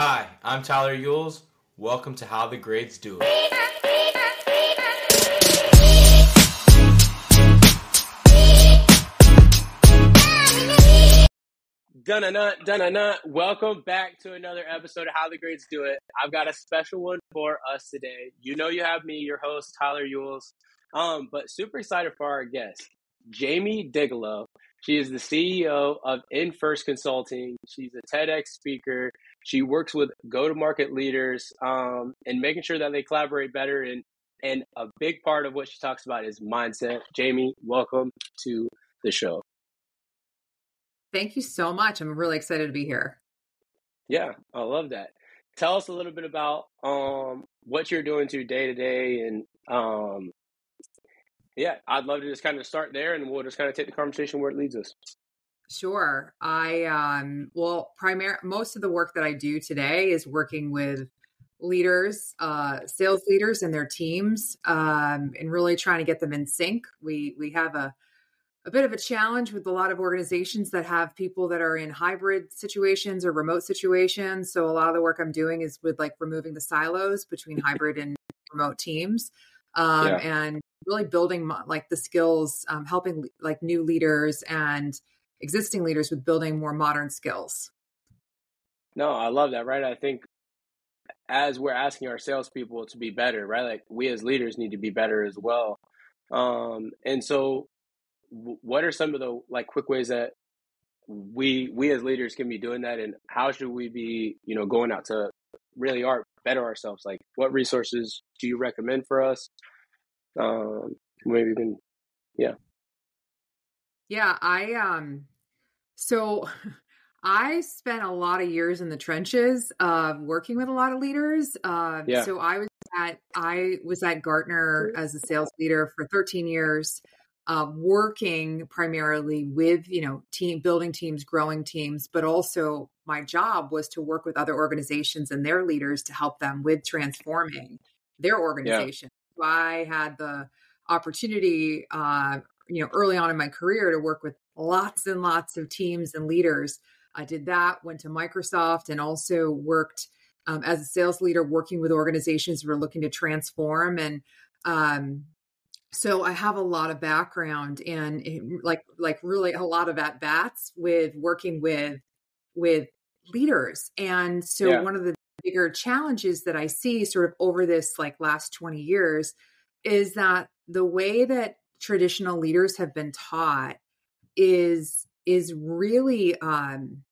Hi, I'm Tyler Yules. Welcome to How the Greats Do It. Dun-na-na, dun-na-na. Welcome back to another episode of How the Greats Do It. I've got a special one for us today. You know you have me, your host, Tyler Yules. Um, but super excited for our guest, Jamie Diglio. She is the CEO of InFirst Consulting. She's a TEDx speaker. She works with go-to-market leaders um, and making sure that they collaborate better. And and a big part of what she talks about is mindset. Jamie, welcome to the show. Thank you so much. I'm really excited to be here. Yeah, I love that. Tell us a little bit about um, what you're doing to day to day, and um, yeah, I'd love to just kind of start there, and we'll just kind of take the conversation where it leads us. Sure. I um well, primary most of the work that I do today is working with leaders, uh, sales leaders and their teams, um, and really trying to get them in sync. We we have a a bit of a challenge with a lot of organizations that have people that are in hybrid situations or remote situations. So a lot of the work I'm doing is with like removing the silos between hybrid and remote teams, um, Yeah. and really building like the skills, um, helping like new leaders and existing leaders with building more modern skills. No, I love that. Right, I think as we're asking our salespeople to be better, right, like we as leaders need to be better as well. Um, and so, w- what are some of the like quick ways that we we as leaders can be doing that, and how should we be, you know, going out to really art better ourselves? Like, what resources do you recommend for us? Um, maybe even Yeah, Yeah, I um so I spent a lot of years in the trenches uh working with a lot of leaders. Uh Yeah. so I was at I was at Gartner as a sales leader for 13 years, uh working primarily with, you know, team building teams, growing teams, but also my job was to work with other organizations and their leaders to help them with transforming their organization. So I had the opportunity uh you know early on in my career to work with lots and lots of teams and leaders i did that went to microsoft and also worked um, as a sales leader working with organizations who are looking to transform and um, so i have a lot of background and like like really a lot of at bats with working with with leaders and so Yeah. one of the bigger challenges that i see sort of over this like last 20 years is that the way that traditional leaders have been taught is is really um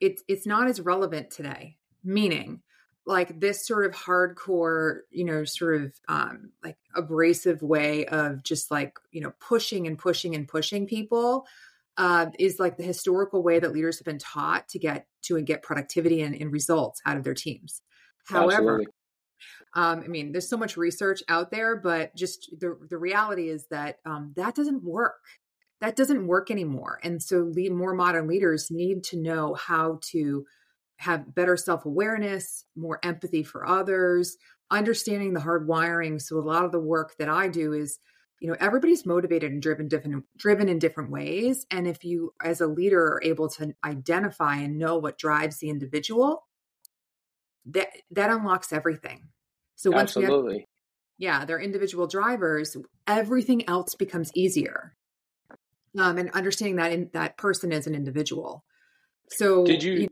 it's it's not as relevant today meaning like this sort of hardcore you know sort of um like abrasive way of just like you know pushing and pushing and pushing people uh, is like the historical way that leaders have been taught to get to and get productivity and, and results out of their teams however um, I mean, there's so much research out there, but just the the reality is that um, that doesn't work. That doesn't work anymore. And so, le- more modern leaders need to know how to have better self awareness, more empathy for others, understanding the hard wiring. So, a lot of the work that I do is, you know, everybody's motivated and driven different driven in different ways. And if you, as a leader, are able to identify and know what drives the individual, that that unlocks everything. So once we have, absolutely. yeah, they're individual drivers, everything else becomes easier. Um, and understanding that in, that person is an individual. So Did you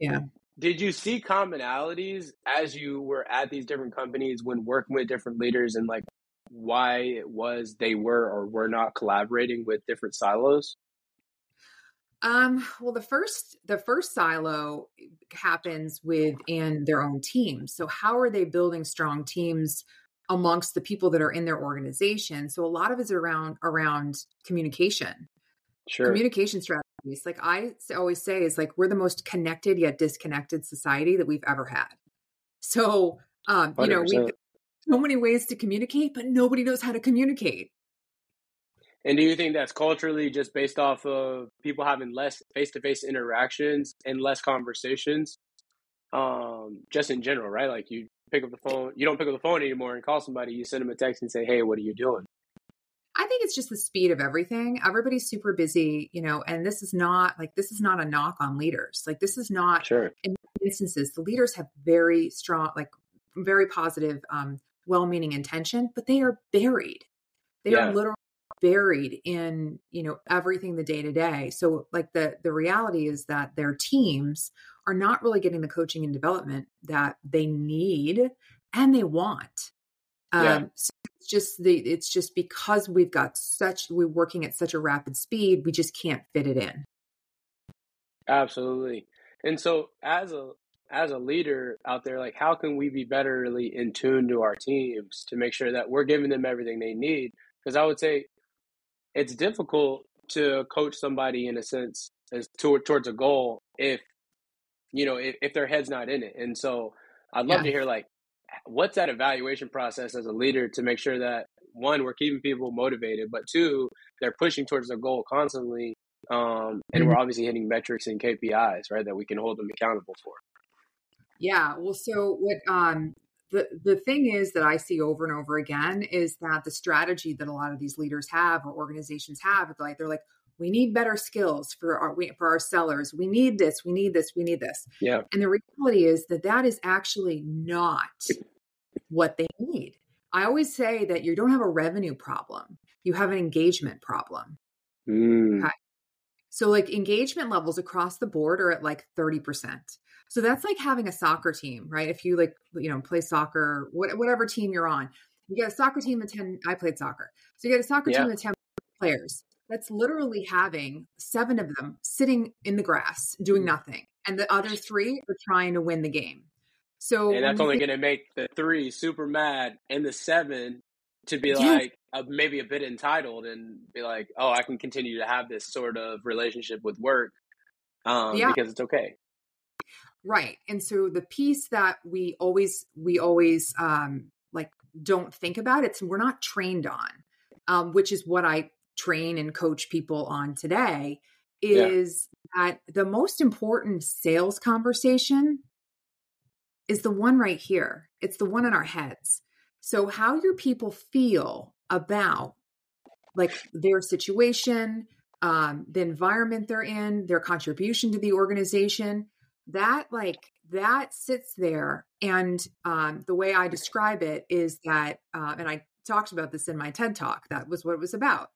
yeah. did you see commonalities as you were at these different companies when working with different leaders and like why it was they were or were not collaborating with different silos? Um, well, the first the first silo happens within their own teams. So how are they building strong teams amongst the people that are in their organization? So a lot of it's around around communication. Sure. communication strategies like I always say is like we're the most connected yet disconnected society that we've ever had so um you know we 100%. So many ways to communicate but nobody knows how to communicate And do you think that's culturally just based off of people having less face to face interactions and less conversations? Um, just in general, right? Like you pick up the phone, you don't pick up the phone anymore and call somebody, you send them a text and say, Hey, what are you doing? I think it's just the speed of everything. Everybody's super busy, you know, and this is not like this is not a knock on leaders. Like this is not sure. in instances the leaders have very strong like very positive um well-meaning intention, but they are buried. They Yeah. are literally buried in, you know, everything the day to day. So like the the reality is that their teams are not really getting the coaching and development that they need and they want. Yeah. Um, so it's just the it's just because we've got such we're working at such a rapid speed, we just can't fit it in. Absolutely. And so as a as a leader out there, like how can we be betterly in tune to our teams to make sure that we're giving them everything they need? Because I would say it's difficult to coach somebody in a sense as toward, towards a goal if you know if, if their head's not in it. And so I'd love Yeah. to hear like what's that evaluation process as a leader to make sure that one we're keeping people motivated, but two they're pushing towards their goal constantly um, and we're obviously hitting metrics and KPIs, right, that we can hold them accountable for. Yeah. Well, so what um the the thing is that I see over and over again is that the strategy that a lot of these leaders have or organizations have, like they're like, we need better skills for our we, for our sellers. We need this. We need this. We need this. Yeah, And the reality is that that is actually not what they need. I always say that you don't have a revenue problem. You have an engagement problem. mm, Okay. So like engagement levels across the board are at like 30%. So that's like having a soccer team, right? If you like, you know, play soccer, what, whatever team you're on, you get a soccer team of 10, I played soccer. So you get a soccer Yeah. team of 10 players. That's literally having seven of them sitting in the grass doing nothing. And the other three are trying to win the game. So and that's only think- going to make the three super mad and the seven to be Yes. like uh, maybe a bit entitled and be like, oh, I can continue to have this sort of relationship with work um, Yeah. because it's okay. Right. And so the piece that we always we always um like don't think about it's we're not trained on, um, which is what I train and coach people on today, Yeah. is that the most important sales conversation is the one right here. It's the one in our heads. So how your people feel about like their situation, um, the environment they're in, their contribution to the organization, that like that sits there. And um, the way I describe it is that, uh, and I talked about this in my TED talk. That was what it was about.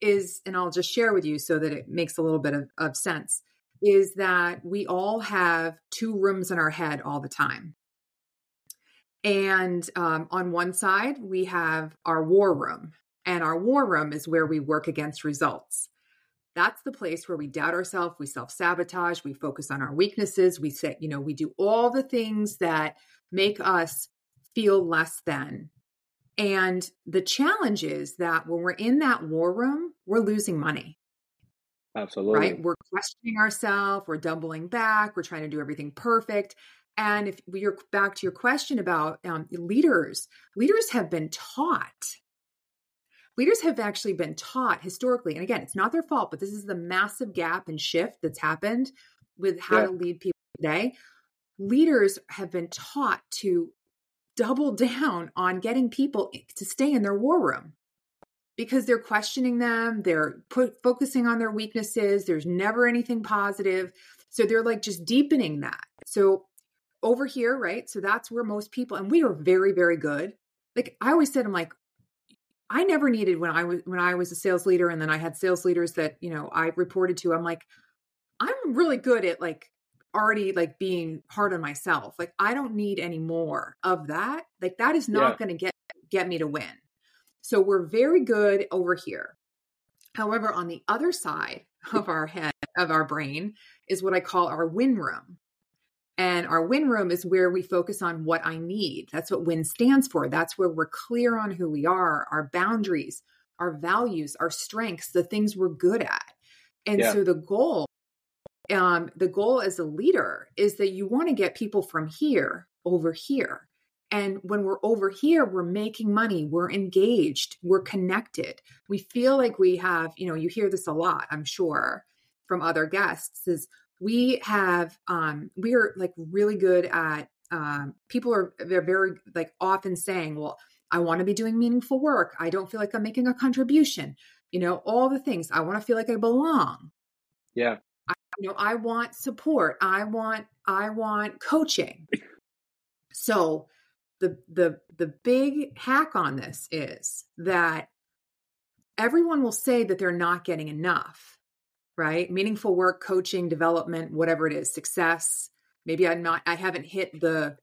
Is and I'll just share with you so that it makes a little bit of, of sense. Is that we all have two rooms in our head all the time. And um, on one side, we have our war room, and our war room is where we work against results. That's the place where we doubt ourselves, we self sabotage, we focus on our weaknesses, we say, you know, we do all the things that make us feel less than. And the challenge is that when we're in that war room, we're losing money Absolutely. right? We're questioning ourselves, we're doubling back, we're trying to do everything perfect. And if you're back to your question about um, leaders, leaders have been taught. Leaders have actually been taught historically, and again, it's not their fault, but this is the massive gap and shift that's happened with how Yeah. to lead people today. Leaders have been taught to double down on getting people to stay in their war room because they're questioning them they're put, focusing on their weaknesses there's never anything positive so they're like just deepening that so over here right so that's where most people and we are very very good like i always said i'm like i never needed when i was when i was a sales leader and then i had sales leaders that you know i reported to i'm like i'm really good at like already like being hard on myself like i don't need any more of that like that is not Yeah. going to get get me to win so we're very good over here. However, on the other side of our head, of our brain, is what I call our win room. And our win room is where we focus on what I need. That's what win stands for. That's where we're clear on who we are, our boundaries, our values, our strengths, the things we're good at. And Yeah. so the goal, um, the goal as a leader is that you want to get people from here over here. And when we're over here, we're making money, we're engaged, we're connected. We feel like we have, you know, you hear this a lot, I'm sure, from other guests, is we have um we are like really good at um people are they're very like often saying, well, I want to be doing meaningful work. I don't feel like I'm making a contribution. You know, all the things. I want to feel like I belong. Yeah. I, you know, I want support. I want I want coaching. So the the the big hack on this is that everyone will say that they're not getting enough, right? Meaningful work, coaching, development, whatever it is, success. Maybe I'm not I haven't hit the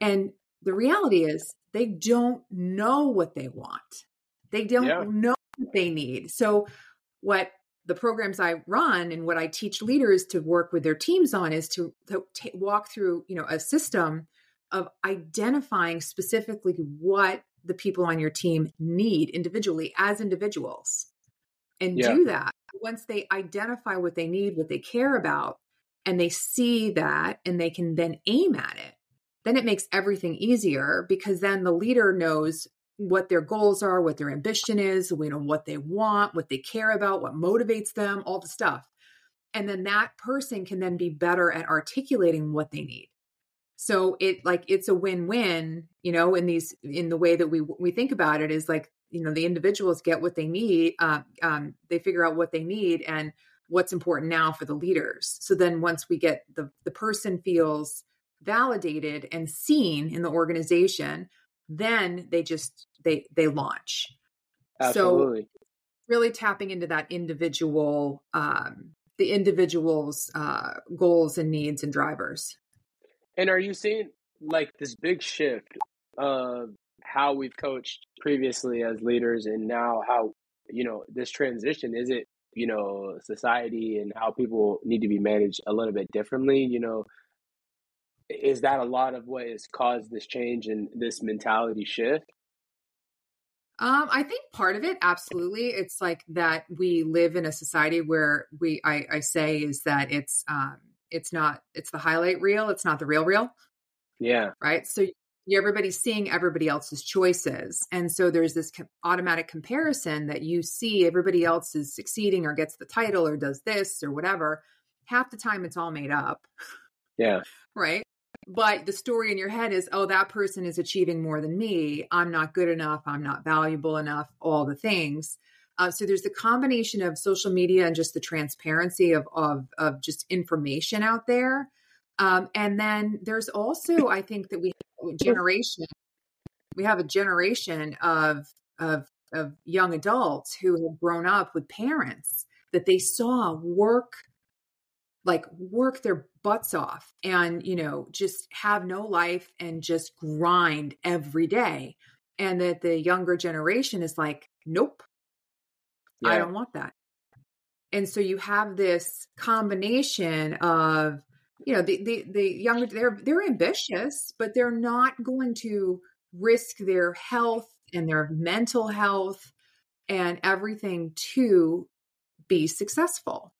and the reality is they don't know what they want. They don't yeah. know what they need. So what the programs I run and what I teach leaders to work with their teams on is to, to t- walk through, you know, a system of identifying specifically what the people on your team need individually as individuals and yeah. do that. Once they identify what they need what they care about and they see that and they can then aim at it then it makes everything easier because then the leader knows what their goals are what their ambition is you know what they want what they care about what motivates them all the stuff. And then that person can then be better at articulating what they need. So it like it's a win-win, you know, in these in the way that we we think about it is like, you know, the individuals get what they need, uh, um, they figure out what they need and what's important now for the leaders. So then once we get the the person feels validated and seen in the organization, then they just they they launch. Absolutely. So really tapping into that individual um the individual's uh goals and needs and drivers. And are you seeing like this big shift of how we've coached previously as leaders and now how, you know, this transition? Is it, you know, society and how people need to be managed a little bit differently? You know, is that a lot of what has caused this change and this mentality shift? Um, I think part of it, absolutely. It's like that we live in a society where we, I, I say, is that it's um, it's not it's the highlight reel it's not the real reel yeah right so everybody's seeing everybody else's choices. And so there's this automatic comparison that you see everybody else is succeeding or gets the title or does this or whatever. Half the time it's all made up. Yeah. Right? But the story in your head is oh that person is achieving more than me. I'm not good enough. I'm not valuable enough. All the things. Uh, so there's a combination of social media and just the transparency of of, of just information out there. Um, and then there's also, I think that we generation, we have a generation of of of young adults who have grown up with parents that they saw work like work their butts off and you know just have no life and just grind every day and that the younger generation is like nope yeah. I don't want that. And so you have this combination of, you know, the the, the younger they're they're ambitious, but they're not going to risk their health and their mental health and everything to be successful.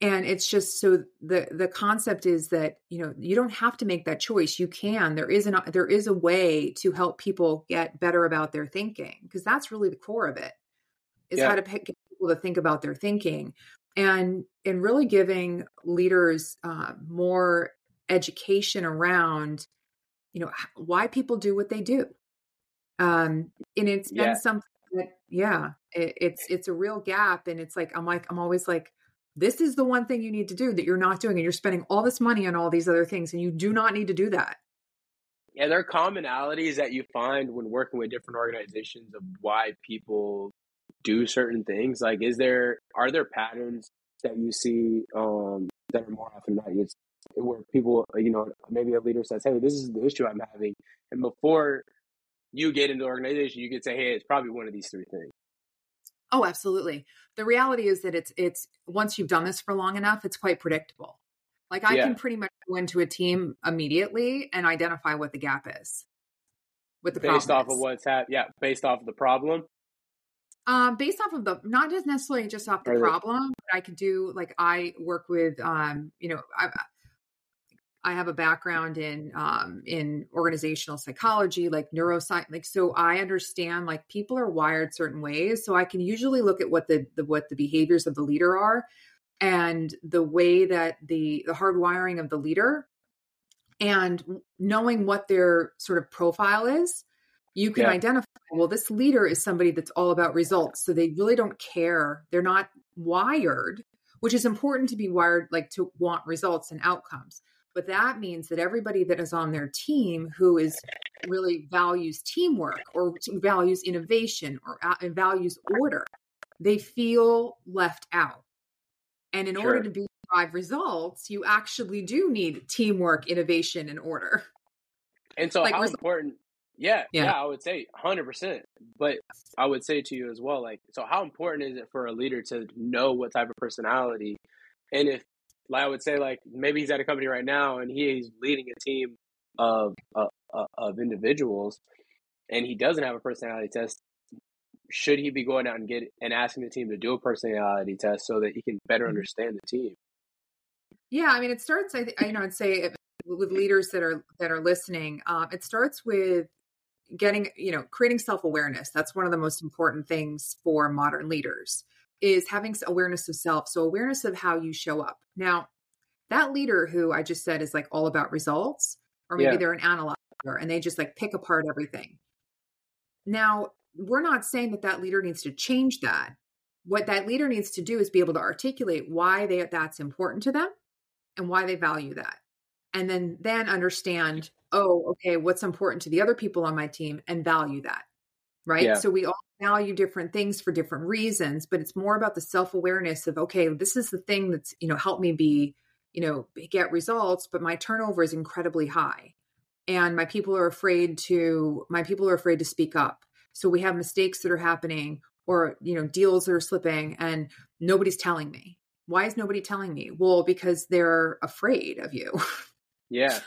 And it's just so the the concept is that you know you don't have to make that choice. You can. There is an there is a way to help people get better about their thinking because that's really the core of it is yeah. how to pick people to think about their thinking and and really giving leaders uh, more education around you know why people do what they do um and it's been yeah. something that yeah it, it's it's a real gap and it's like i'm like i'm always like this is the one thing you need to do that you're not doing and you're spending all this money on all these other things and you do not need to do that yeah there are commonalities that you find when working with different organizations of why people do certain things? Like, is there are there patterns that you see um, that are more often not used where people, you know, maybe a leader says, "Hey, this is the issue I'm having," and before you get into the organization, you could say, "Hey, it's probably one of these three things." Oh, absolutely. The reality is that it's it's once you've done this for long enough, it's quite predictable. Like I yeah. can pretty much go into a team immediately and identify what the gap is. With the based off is. of what's happened, yeah, based off of the problem. Um, based off of the not just necessarily just off the problem, but I could do like I work with um, you know, I I have a background in um in organizational psychology, like neuroscience, like so I understand like people are wired certain ways. So I can usually look at what the, the what the behaviors of the leader are and the way that the the hardwiring of the leader and knowing what their sort of profile is You can Yeah. identify, well, this leader is somebody that's all about results. So they really don't care. They're not wired, which is important to be wired, like to want results and outcomes. But that means that everybody that is on their team who is really values teamwork or values innovation or uh, and values order, they feel left out. And in order to be drive results, you actually do need teamwork, innovation, and order. And so, Like, how important? Yeah, yeah, Yeah. I would say 100%. But I would say to you as well, like, so how important is it for a leader to know what type of personality? And if, like, I would say, like, maybe he's at a company right now and he's leading a team of, uh, uh, of individuals and he doesn't have a personality test, should he be going out and get and asking the team to do a personality test so that he can better Mhm. understand the team? Yeah, I mean, it starts. I, I you know, I'd say if- with leaders that are that are listening, um, it starts with getting you know creating self awareness. That's one of the most important things for modern leaders is having awareness of self. So awareness of how you show up. Now, that leader who I just said is like all about results, or maybe Yeah. they're an analyzer and they just like pick apart everything. Now, we're not saying that that leader needs to change that. What that leader needs to do is be able to articulate why they that's important to them and why they value that. And then then understand, oh, okay, what's important to the other people on my team and value that. Right? Yeah. So we all value different things for different reasons, but it's more about the self-awareness of okay, this is the thing that's, you know, helped me be, you know, get results, but my turnover is incredibly high. And my people are afraid to my people are afraid to speak up. So we have mistakes that are happening or, you know, deals that are slipping and nobody's telling me. Why is nobody telling me? Well, because they're afraid of you. Yeah.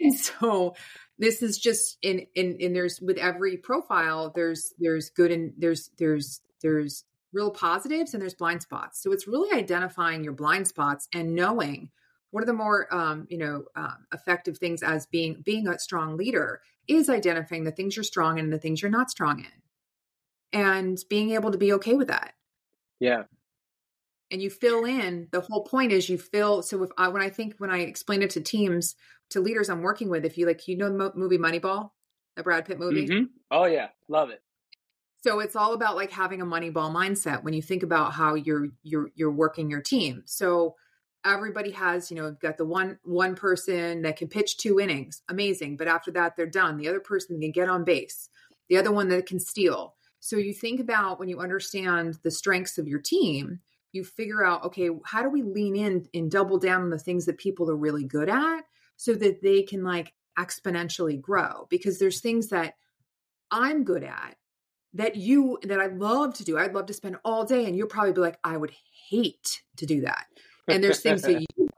And so this is just in in in there's with every profile there's there's good and there's there's there's real positives and there's blind spots. So it's really identifying your blind spots and knowing one of the more um, you know um, effective things as being being a strong leader is identifying the things you're strong in and the things you're not strong in, and being able to be okay with that Yeah. And you fill in the whole point is you fill so if i when i think when i explain it to teams to leaders i'm working with if you like you know the mo- movie moneyball the brad pitt movie? Mhm. Oh, yeah. Love it. so it's all about like having a moneyball mindset when you think about how you're you're you're working your team. So everybody has you know got the one one person that can pitch two innings. Amazing. But after that they're done. The other person can get on base. The other one that can steal. So you think about when you understand the strengths of your team you figure out okay how do we lean in and double down on the things that people are really good at so that they can like exponentially grow because there's things that i'm good at that you that I love to do. I'd love to spend all day, and you'll probably be like, I would hate to do that. And there's things that you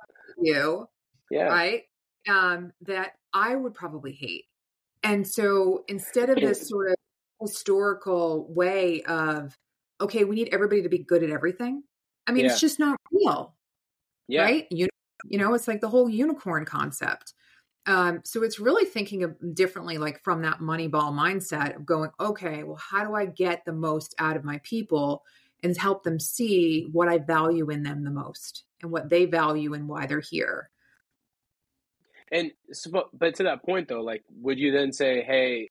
do, Yeah. right? Um, that I would probably hate. And so instead of this sort of historical way of, okay, we need everybody to be good at everything. I mean, Yeah. it's just not real, Yeah. right? You, you know, it's like the whole unicorn concept. Um, so it's really thinking of differently, like from that money ball mindset of going, okay, well, how do I get the most out of my people and help them see what I value in them the most and what they value and why they're here? And so, but, but to that point though, like, would you then say, hey,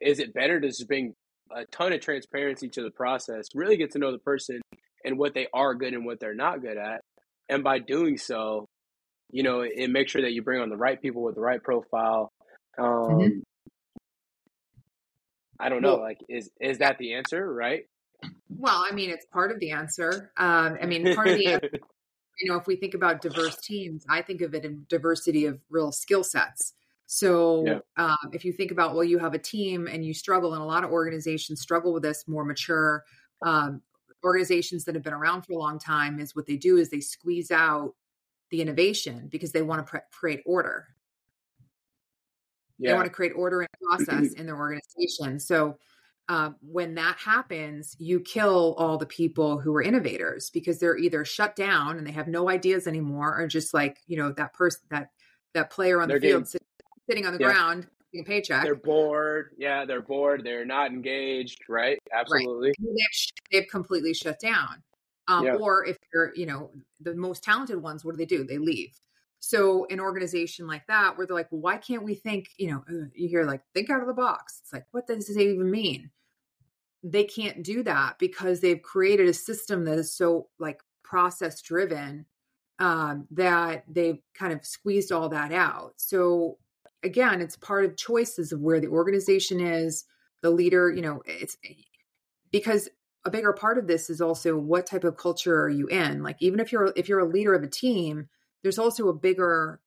is it better to just bring a ton of transparency to the process, really get to know the person and what they are good and what they're not good at, and by doing so, you know, it, it makes sure that you bring on the right people with the right profile. Um, Mhm. I don't know, Well- like, is is that the answer, right? Well, I mean, it's part of the answer. Um, I mean, part of the answer, you know, if we think about diverse teams, I think of it in diversity of real skill sets. So Yeah. um, if you think about, well, you have a team and you struggle, and a lot of organizations struggle with this more mature um, organizations that have been around for a long time, is what they do is they squeeze out the innovation because they want to pre- create order. Yeah. They want to create order and process in their organization. So uh, when that happens, you kill all the people who are innovators because they're either shut down and they have no ideas anymore, or just like you know that person that that player on They're the field getting- sitting on the Yeah. ground a paycheck. they're bored. Yeah, they're bored. They're not engaged, right? Absolutely. they've, sh- they've completely shut down. Um, Yeah. Or if you're, you know, the most talented ones, what do they do? They leave. So an organization like that, where they're like, well, why can't we think, you know, you hear like, think out of the box. It's like, what does it even mean? They can't do that because they've created a system that is so like process driven um, that they've kind of squeezed all that out. So again, it's part of choices of where the organization is, the leader, you know, it's because a bigger part of this is also what type of culture are you in? Like even if you're if you're a leader of a team, there's also a bigger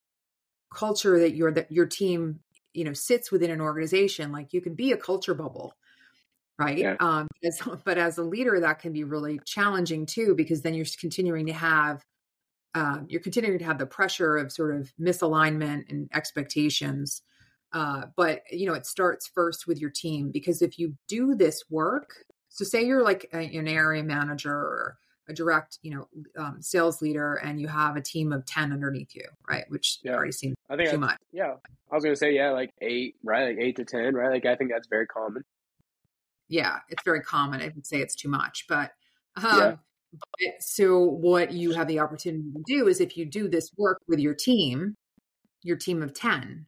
culture that your that your team you know sits within an organization like you can be a culture bubble right yeah. um as, but as a leader that can be really challenging too because then you're continuing to have um, you're continuing to have the pressure of sort of misalignment and expectations uh, but you know it starts first with your team because if you do this work so say you're like a, an area manager or a direct, you know, um, sales leader, and you have a team of ten underneath you, right? Which yeah. already seems I think too much. Yeah, I was gonna say yeah, like eight, right? Like eight to ten, right? Like I think that's very common. Yeah, it's very common. I would say it's too much, but um, yeah. But, so what you have the opportunity to do is if you do this work with your team, your team of ten,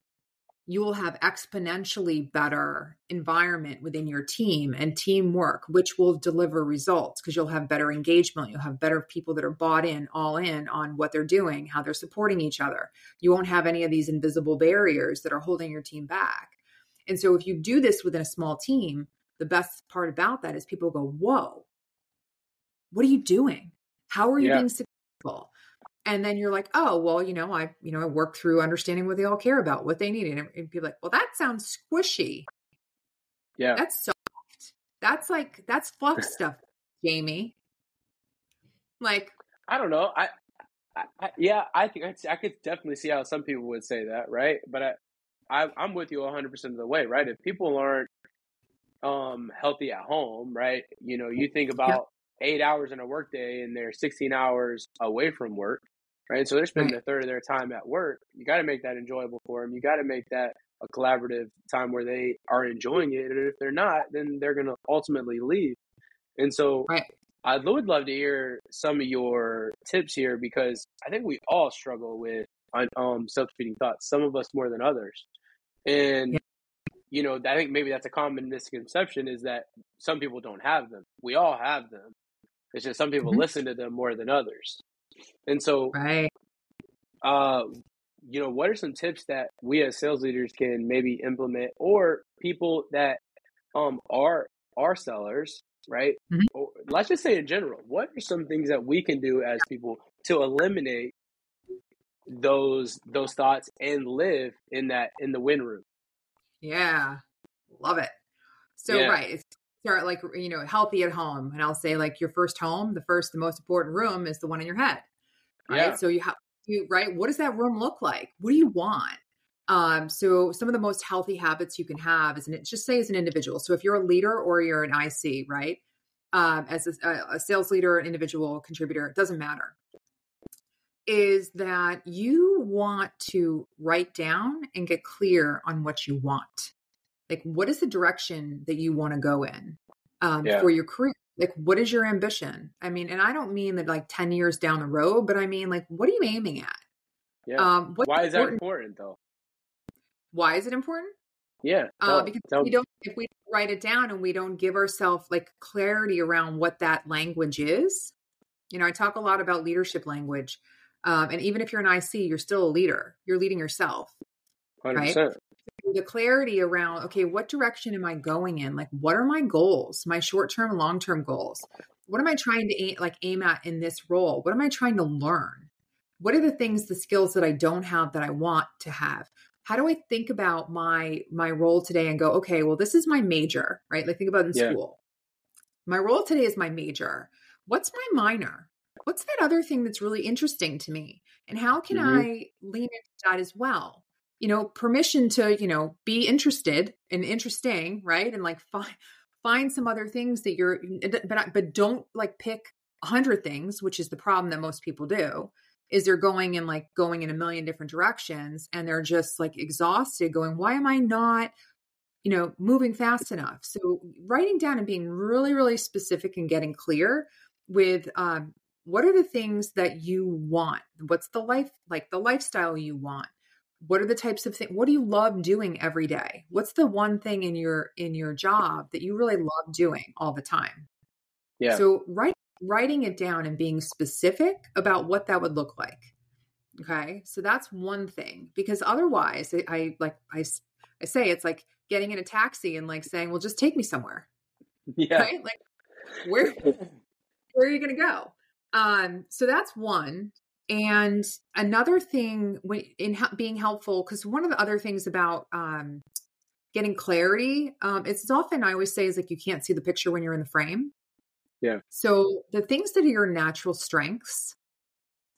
you will have exponentially better environment within your team and teamwork which will deliver results because you'll have better engagement you'll have better people that are bought in all in on what they're doing how they're supporting each other. You won't have any of these invisible barriers that are holding your team back. And so if you do this within a small team the best part about that is people go whoa what are you doing? How are you yeah. being successful? And then you're like oh well you know i you know i work through understanding what they all care about what they need and, and people like well that sounds squishy. Yeah. That's soft. That's like that's fluff stuff jamie. Like i don't know. I, I, I yeah i think I, I could definitely see how some people would say that right? But i, I i'm with you 100% of the way right? If people aren't um healthy at home right? You know you think about eight hours in a workday and they're 16 hours away from work right? So they're spending a third of their time at work. You got to make that enjoyable for them. You got to make that a collaborative time where they are enjoying it. And if they're not, then they're going to ultimately leave. And so right. I would love to hear some of your tips here because I think we all struggle with um, self-defeating thoughts, some of us more than others. And, yeah. you know, I think maybe that's a common misconception is that some people don't have them. We all have them. It's just some people mm-hmm. listen to them more than others. And so, right. Uh, you know, what are some tips that we as sales leaders can maybe implement, or people that um are are sellers, right? Mm-hmm. Or, let's just say in general, what are some things that we can do as people to eliminate those those thoughts and live in that in the win room? Yeah, love it. So yeah. right, it's start like you know healthy at home. And i'll say like your first home the first the most important room is the one in your head. Right? Yeah. so you have you right? What does that room look like? What do you want? Um so some of the most healthy habits you can have is and just say as an individual. So if you're a leader or you're an ic right? Um as a, a sales leader an individual contributor it doesn't matter. Is that you want to write down and get clear on what you want like what is the direction that you want to go in um, yeah. for your career like what is your ambition i mean and i don't mean that like 10 years down the road but i mean like what are you aiming at yeah. um why is important? that important though why is it important yeah uh, because tell. we don't if we write it down and we don't give ourselves like clarity around what that language is you know i talk a lot about leadership language um, and even if you're an ic you're still a leader you're leading yourself 100%. right the clarity around okay what direction am i going in? Like what are my goals? My short-term long-term goals. What am i trying to aim, like aim at in this role? What am i trying to learn? What are the things the skills that i don't have that i want to have? How do i think about my my role today and go okay well this is my major right? Like think about in yeah. school. My role today is my major. What's my minor? What's that other thing that's really interesting to me? And how can mm-hmm. i lean into that as well you know, permission to, you know, be interested and interesting, right? And like find find some other things that you're but but don't like pick a hundred things, which is the problem that most people do, is they're going and like going in a million different directions and they're just like exhausted, going, why am I not, you know, moving fast enough? So writing down and being really, really specific and getting clear with um what are the things that you want? What's the life like the lifestyle you want? What are the types of things what do you love doing every day? What's the one thing in your in your job that you really love doing all the time? Yeah. So write, writing it down and being specific about what that would look like. Okay. So that's one thing because otherwise I, I like, I, I say it's like getting in a taxi and like saying, well, just take me somewhere. Yeah. Right. Like where, where are you going to go? Um, so that's one. And another thing in being helpful, because one of the other things about um, getting clarity, um, it's often I always say is like you can't see the picture when you're in the frame. Yeah. So the things that are your natural strengths,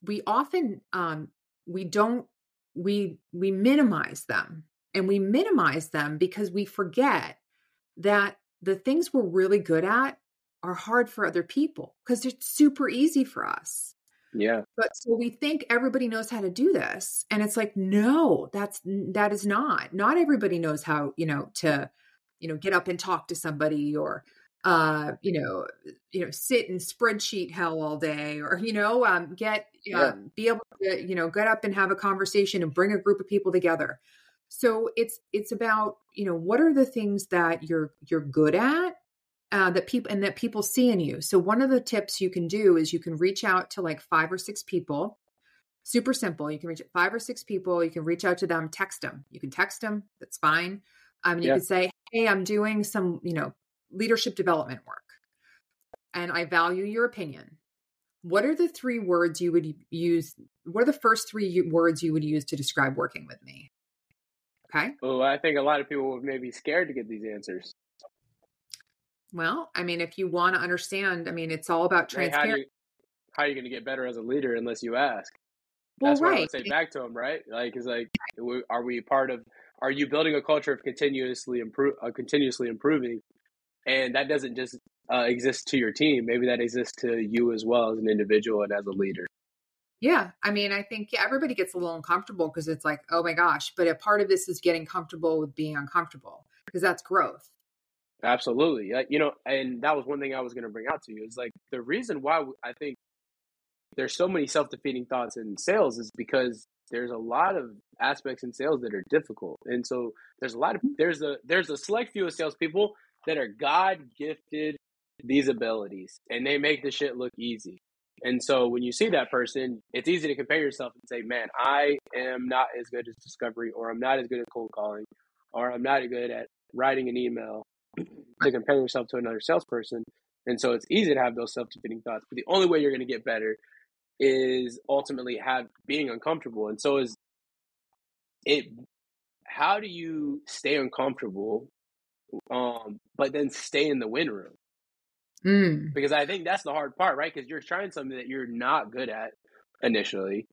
we often um we don't we we minimize them. And we minimize them because we forget that the things we're really good at are hard for other people because it's super easy for us. Yeah. But so we think everybody knows how to do this and it's like no, that's that is not. Not everybody knows how, you know, to you know, get up and talk to somebody or uh you know you know sit in spreadsheet hell all day or you know um get Yeah. um, be able to you know get up and have a conversation and bring a group of people together so it's it's about you know what are the things that you're you're good at uh, that people and that people see in you so one of the tips you can do is you can reach out to like five or six people super simple you can reach five or six people you can reach out to them text them you can text them that's fine um, and you Yeah. can say hey i'm doing some you know leadership development work and I value your opinion. What are the three words you would use? What are the first three words you would use to describe working with me? Okay. Oh, I think a lot of people would maybe scared to get these answers. Well, I mean, if you want to understand, I mean, it's all about Hey, how transparency. you how are you going to get better as a leader unless you ask? well, That's what I right. would say back to him, right? Like, is like, are we part of? Are you building a culture of continuously improve, uh, continuously improving, and that doesn't just uh, exist to your team. Maybe that exists to you as well as an individual and as a leader. Yeah. I mean, I think yeah, everybody gets a little uncomfortable because it's like, oh my gosh. But a part of this is getting comfortable with being uncomfortable because that's growth. Absolutely, you know, and that was one thing I was going to bring out to you is like the reason why I think there's so many self defeating thoughts in sales is because there's a lot of aspects in sales that are difficult, and so there's a lot of hmm. there's a there's a select few of salespeople that are God gifted these abilities, and they make the shit look easy. And so when you see that person, it's easy to compare yourself and say, "Man, I am not as good as discovery, or I'm not as good at cold calling, or I'm not as good at writing an email." To compare yourself to another salesperson, and so it's easy to have those self-defeating thoughts. But the only way you're going to get better is ultimately have being uncomfortable. And so is it. How do you stay uncomfortable, um, but then stay in the win room? Mm. because I think that's the hard part, right? Because you're trying something that you're not good at initially.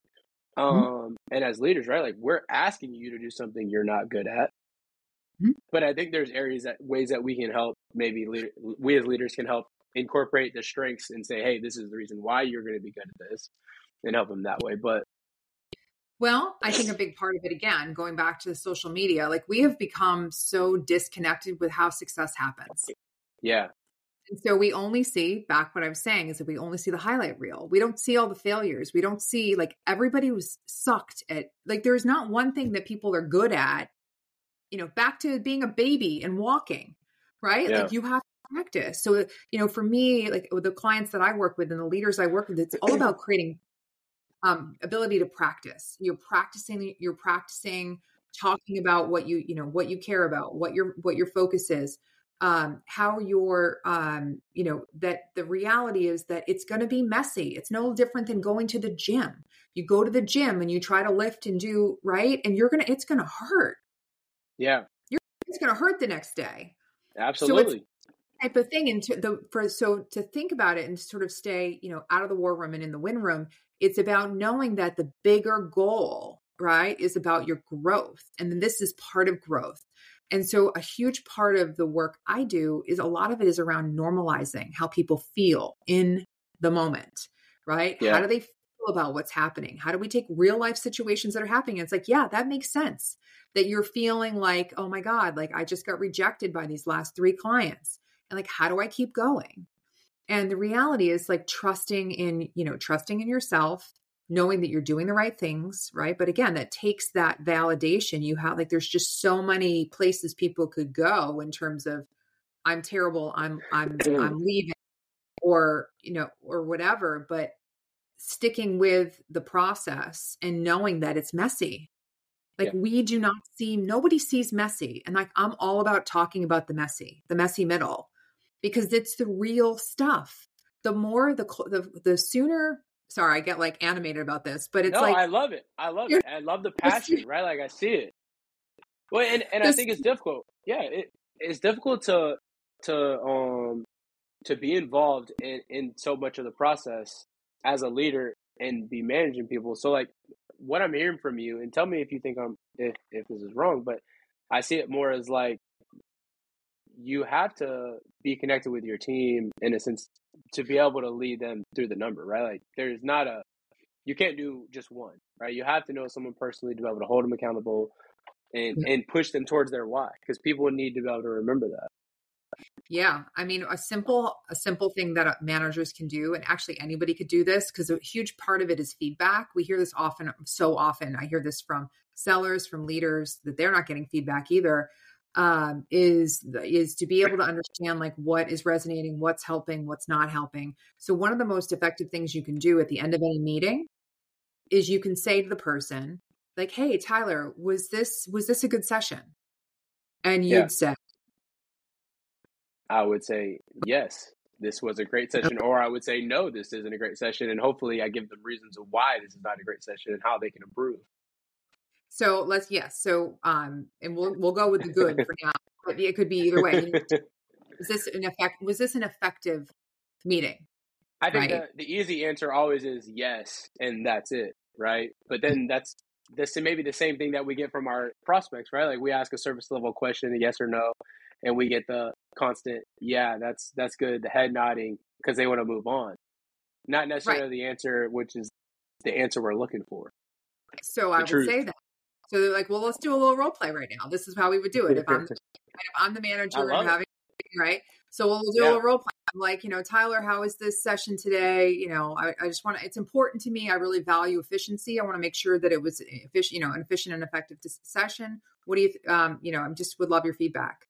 Um, and as leaders, right, like we're asking you to do something you're not good at. Mhm. But I think there's areas that ways that we can help. Maybe leader, we as leaders can help incorporate the strengths and say, "Hey, this is the reason why you're going to be good at this," and help them that way. But Well, I think a big part of it, again, going back to the social media, like we have become so disconnected with how success happens. yeah, And so we only see back what I was saying is that we only see the highlight reel. We don't see all the failures. We don't see like everybody was sucked at like there's not one thing that people are good at. You know, back to being a baby and walking, right? Yeah. Like you have to practice. So, you know, for me, like with the clients that I work with and the leaders I work with, it's all about creating um ability to practice. You're practicing you're practicing talking about what you, you know, what you care about, what your what your focus is um, how you're, um, you know, that the reality is that it's going to be messy. It's no different than going to the gym. You go to the gym and you try to lift and do right, and you're gonna, it's gonna hurt. Yeah, You're It's gonna hurt the next day. absolutely. Type of thing. And to the for so to think about it and sort of stay, you know, out of the war room and in the win room. It's about knowing that the bigger goal, right, is about your growth, and then this is part of growth. And so, a huge part of the work I do is a lot of it is around normalizing how people feel in the moment, right? Yeah. How do they feel about what's happening? How do we take real life situations that are happening? It's like, yeah, that makes sense that you're feeling like, oh my God, like I just got rejected by these last three clients. And like, how do I keep going? And the reality is like trusting in, you know, trusting in yourself, knowing that you're doing the right things, right? But again, that takes that validation. You have like there's just so many places people could go in terms of I'm terrible, I'm I'm mm. I'm leaving or, you know, or whatever, but sticking with the process and knowing that it's messy. Like yeah. we do not see nobody sees messy. And like I'm all about talking about the messy, the messy middle because it's the real stuff. The more the the the sooner sorry, I get like animated about this, but it's no, like I love it. I love it. I love the passion, right? Like I see it. Well, and, and I think it's difficult. Yeah, it, it's difficult to to um to be involved in in so much of the process as a leader and be managing people. So like what I'm hearing from you, and tell me if you think I'm if if this is wrong, but I see it more as like you have to be connected with your team in a sense to be able to lead them through the number, right? Like there's not a you can't do just one, right? You have to know someone personally to be able to hold them accountable and and push them towards their why because people need to be able to remember that. Yeah, I mean a simple a simple thing that uh, managers can do and actually anybody could do this because a huge part of it is feedback. We hear this often so often. I hear this from sellers, from leaders that they're not getting feedback either um, is is to be able to understand like what is resonating, what's helping, what's not helping. So one of the most effective things you can do at the end of any meeting is you can say to the person like, "Hey, Tyler, was this was this a good session?" And you'd yeah. say, "I would say yes." This was a great session, or I would say, no, this isn't a great session. And hopefully, I give them reasons of why this is not a great session and how they can improve. So let's yes. So um, and we'll we'll go with the good for now. But it could be either way. Was this an effect? Was this an effective meeting? I think right? the, the easy answer always is yes, and that's it, right? But then that's this maybe the same thing that we get from our prospects, right? Like we ask a service level question, a yes or no, and we get the constant, yeah, that's that's good, the head nodding because they want to move on, not necessarily right. the answer, which is the answer we're looking for. So I truth. would say that so they're like, well, let's do a little role play right now. This is how we would do it. If I'm if I'm the manager and having it. right. So we'll do yeah. a role play. I'm like, you know, Tyler, how is this session today? You know, I, I just want to, it's important to me. I really value efficiency. I want to make sure that it was efficient, you know, an efficient and effective session. What do you, um, you know, I just would love your feedback.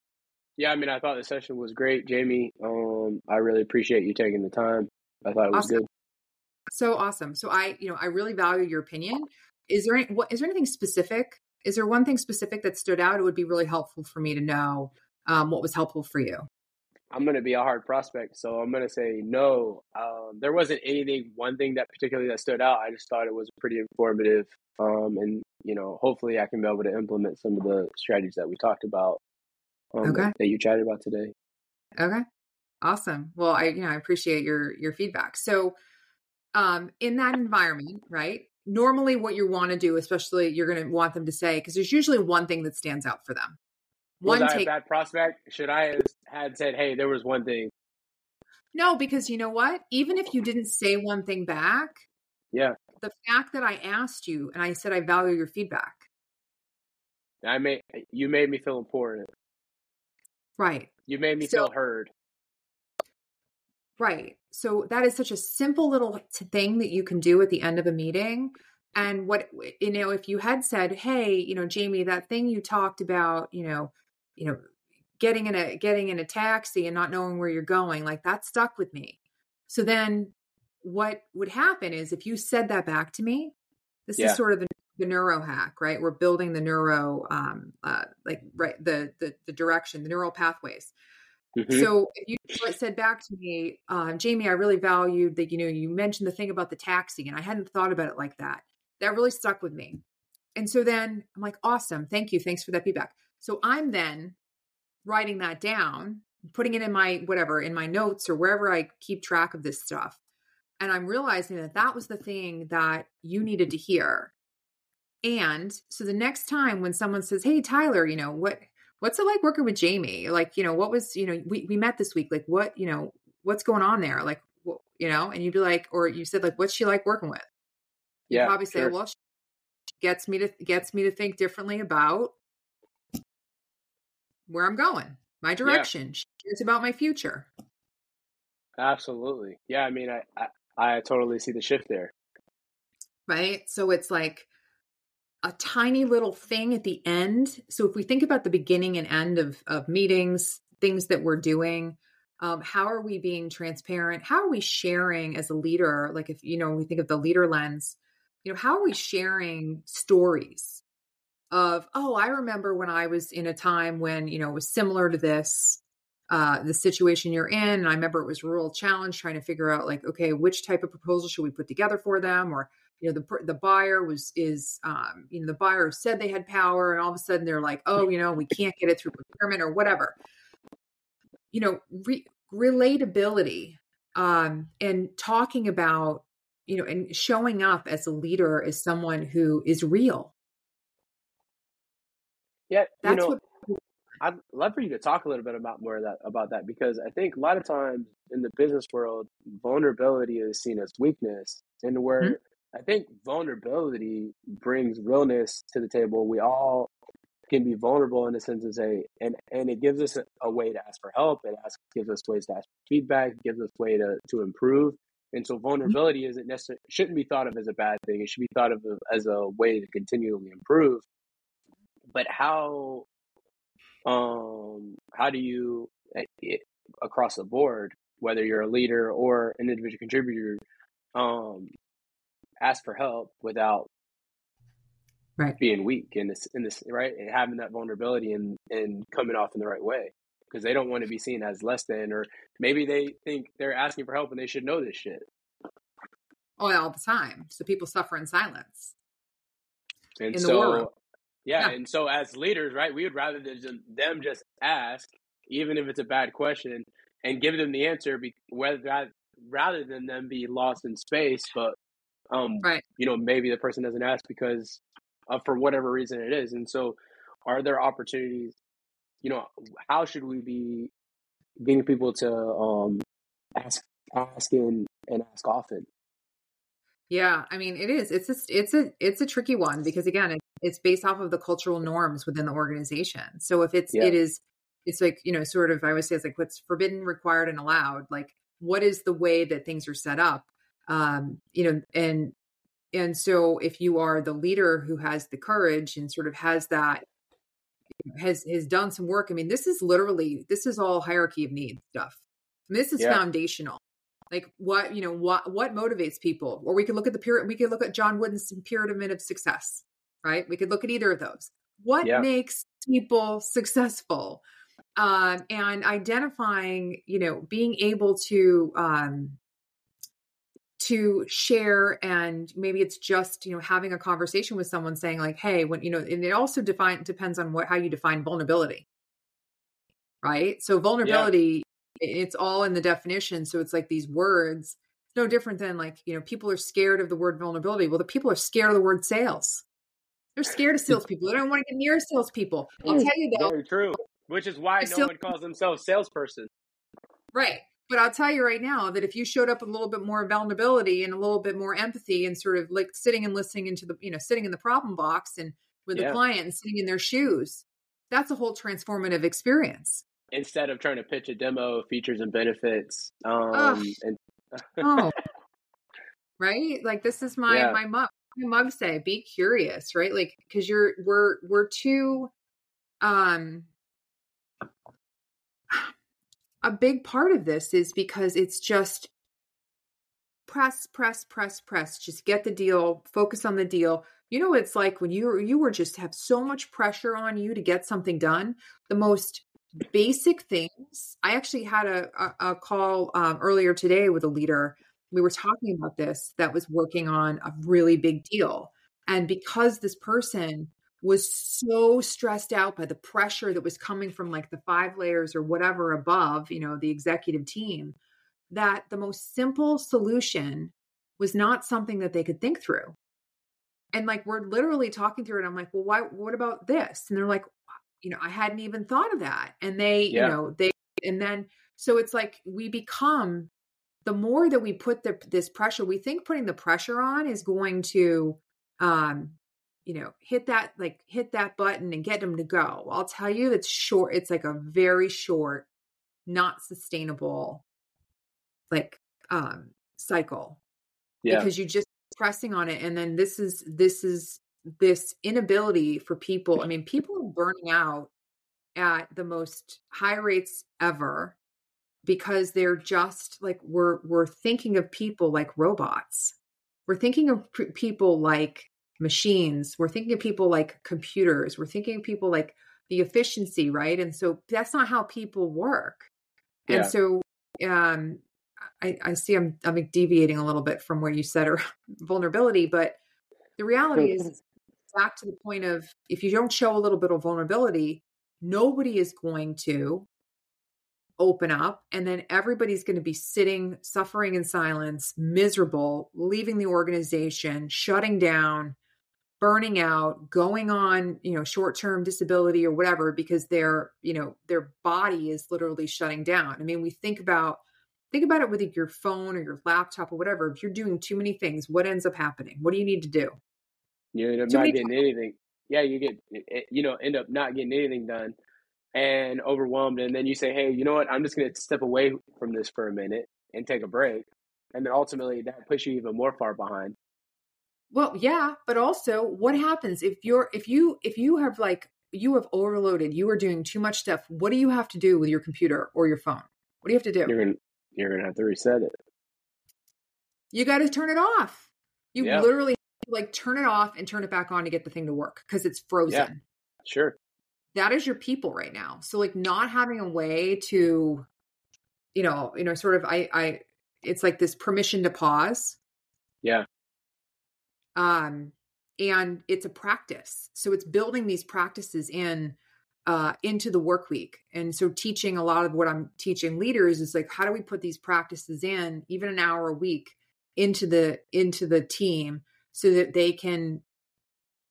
Yeah. I mean, I thought the session was great, Jamie. Um, I really appreciate you taking the time. I thought it was awesome. good. So awesome. So I, you know, I really value your opinion is there any, what, is there anything specific? Is there one thing specific that stood out? It would be really helpful for me to know um, what was helpful for you. I'm going to be a hard prospect, so I'm going to say no. Um, there wasn't anything, one thing that particularly that stood out. I just thought it was pretty informative, um, and you know, hopefully, I can be able to implement some of the strategies that we talked about, um, okay. that, you chatted about today. Okay, awesome. Well, I you know I appreciate your your feedback. So, um, in that environment, right? normally what you want to do, especially you're going to want them to say, because there's usually one thing that stands out for them. One was I take- a bad prospect? Should I have had said, hey, there was one thing? No, because you know what? Even if you didn't say one thing back, yeah, the fact that I asked you and I said I value your feedback. I made you made me feel important. Right. You made me so, feel heard. Right. So that is such a simple little thing that you can do at the end of a meeting. And what you know, if you had said, "Hey, you know, Jamie, that thing you talked about, you know, you know, getting in a getting in a taxi and not knowing where you're going, like that stuck with me." So then, what would happen is if you said that back to me, this yeah. is sort of the, the neuro hack, right? We're building the neuro, um, uh, like right the the the direction, the neural pathways. Mm-hmm. So you said back to me, uh, Jamie, I really valued that, you know, you mentioned the thing about the taxi and I hadn't thought about it like that. That really stuck with me. And so then I'm like, awesome. Thank you. Thanks for that feedback. So I'm then writing that down, putting it in my whatever, in my notes or wherever I keep track of this stuff. And I'm realizing that that was the thing that you needed to hear. And so the next time when someone says, Hey, Tyler, you know, what, what's it like working with Jamie? Like, you know, what was, you know, we, we met this week, like what, you know, what's going on there? Like, what, you know, and you'd be like, or you said like, what's she like working with? You'd yeah, probably sure. say, well, she gets me to, gets me to think differently about where I'm going, my direction. Yeah. She cares about my future. Absolutely. Yeah, I mean, I, I, I totally see the shift there. Right. So it's like a tiny little thing at the end. So if we think about the beginning and end of, of meetings, things that we're doing, um, how are we being transparent? How are we sharing as a leader? Like if, you know, we think of the leader lens, you know, how are we sharing stories of, oh, I remember when I was in a time when, you know, it was similar to this uh, the situation you're in. And I remember it was a real challenge trying to figure out like, okay, which type of proposal should we put together for them? Or, you know, the, the buyer was, is, um, you know, the buyer said they had power and all of a sudden they're like, oh, you know, we can't get it through procurement or whatever. You know, re- relatability um, and talking about, you know, and showing up as a leader as someone who is real. Yeah, that's you know, what I'd love for you to talk a little bit about more of that about that because I think a lot of times in the business world, vulnerability is seen as weakness, and where mm-hmm. I think vulnerability brings realness to the table. We all can be vulnerable in the sense of say, and and it gives us a, a way to ask for help. It asks, gives us ways to ask for feedback. Gives us way to to improve. And so mm-hmm. vulnerability mm-hmm. isn't necessarily shouldn't be thought of as a bad thing. It should be thought of as a way to continually improve. But how um, how do you eh, across the board, whether you're a leader or an individual contributor, um, ask for help without right. being weak in this in this right and having that vulnerability and and coming off in the right way because they don't want to be seen as less than or maybe they think they're asking for help and they should know this shit. Oh, all the time. So people suffer in silence. And in so yeah, yeah, and so as leaders, right, we would rather than them just ask, even if it's a bad question, and give them the answer, be, whether rather than them be lost in space. But um, right. you know, maybe the person doesn't ask because uh, for whatever reason it is. And so, are there opportunities? You know, how should we be getting people to um, ask, ask and, and ask often? Yeah, I mean, it is. It's a, it's a it's a tricky one because again, it, it's based off of the cultural norms within the organization. So if it's yeah. it is it's like, you know, sort of I would say it's like what's forbidden, required and allowed, like what is the way that things are set up? Um, you know, and and so if you are the leader who has the courage and sort of has that has has done some work, I mean, this is literally this is all hierarchy of needs stuff. this is yeah. foundational like what you know what what motivates people or we could look at the pyramid we could look at john wooden's pyramid of success right we could look at either of those what yeah. makes people successful um, and identifying you know being able to um, to share and maybe it's just you know having a conversation with someone saying like hey when you know and it also define depends on what how you define vulnerability right so vulnerability it's all in the definition. So it's like these words, no different than like, you know, people are scared of the word vulnerability. Well, the people are scared of the word sales. They're scared of salespeople. They don't want to get near salespeople. I'll tell you though. Very true. Which is why no one calls themselves salesperson. Right. But I'll tell you right now that if you showed up a little bit more vulnerability and a little bit more empathy and sort of like sitting and listening into the, you know, sitting in the problem box and with yeah. the client and sitting in their shoes, that's a whole transformative experience instead of trying to pitch a demo of features and benefits. Um, oh. and oh, right. Like this is my yeah. my mug. My mug say, "Be curious," right? Like because you're we're we're too um a big part of this is because it's just press press press press just get the deal focus on the deal you know it's like when you you were just have so much pressure on you to get something done the most basic things. I actually had a, a, a call um, earlier today with a leader. We were talking about this that was working on a really big deal. And because this person was so stressed out by the pressure that was coming from like the five layers or whatever above, you know, the executive team, that the most simple solution was not something that they could think through. And like we're literally talking through it. I'm like, well, why what about this? And they're like, you know, I hadn't even thought of that. And they, yeah. you know, they, and then, so it's like we become, the more that we put the, this pressure, we think putting the pressure on is going to, um, you know, hit that, like hit that button and get them to go. I'll tell you, it's short. It's like a very short, not sustainable like um cycle Yeah. because you're just pressing on it and then this is this is this inability for people i mean people are burning out at the most high rates ever because they're just like we're we're thinking of people like robots we're thinking of p- people like machines. We're thinking of people like computers. We're thinking of people like the efficiency right? And so that's not how people work. And so um I, I see I'm I'm deviating a little bit from where you said or vulnerability, but the reality is back to the point of if you don't show a little bit of vulnerability, nobody is going to open up and then everybody's going to be sitting suffering in silence miserable leaving the organization shutting down burning out going on you know short-term disability or whatever because their you know their body is literally shutting down i mean we think about think about it with your phone or your laptop or whatever if you're doing too many things what ends up happening what do you need to do You end up Too not getting anything. Yeah, you get eh, eh, you know end up not getting anything done and overwhelmed, and then you say, "Hey, you know what? I'm just going to step away from this for a minute and take a break," and then ultimately that puts you even more far behind. Well, yeah, but also what happens if you're if you if you have like you have overloaded, you are doing too much stuff. What do you have to do with your computer or your phone? What do you have to do? You're gonna you're gonna have to reset it. You got to turn it off. You Yeah. literally like turn it off and turn it back on to get the thing to work because it's frozen. Sure. That is your people right now. So like not having a way to you know, you know sort of I I it's like this permission to pause. Yeah. Um and it's a practice. So it's building these practices in uh into the work week. And so teaching a lot of what i'm teaching leaders is like how do we put these practices in even an hour a week into the into the team so that they can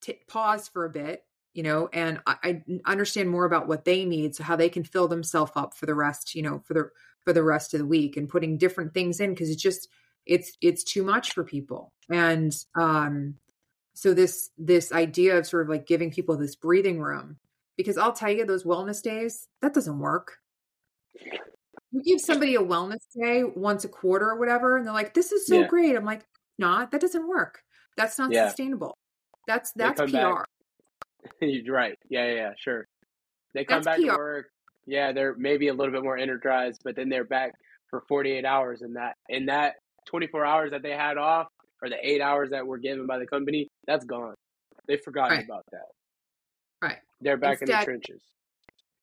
t- pause for a bit you know and I, I understand more about what they need so how they can fill themselves up for the rest you know for the for the rest of the week and putting different things in because it's just it's it's too much for people and um so this this idea of sort of like giving people this breathing room because i'll tell you those wellness days that doesn't work you give somebody a wellness day once a quarter or whatever and they're like this is so Yeah. great i'm like not that doesn't work that's not Yeah. sustainable that's that's pr You're right. Yeah, yeah, yeah, sure. They come That's back to PR. work. Yeah, they're maybe a little bit more energized, but then they're back for 48 hours, and that in that 24 hours that they had off, or the eight hours that were given by the company, that's gone. They've forgotten Right. about that. Right. They're back in the trenches.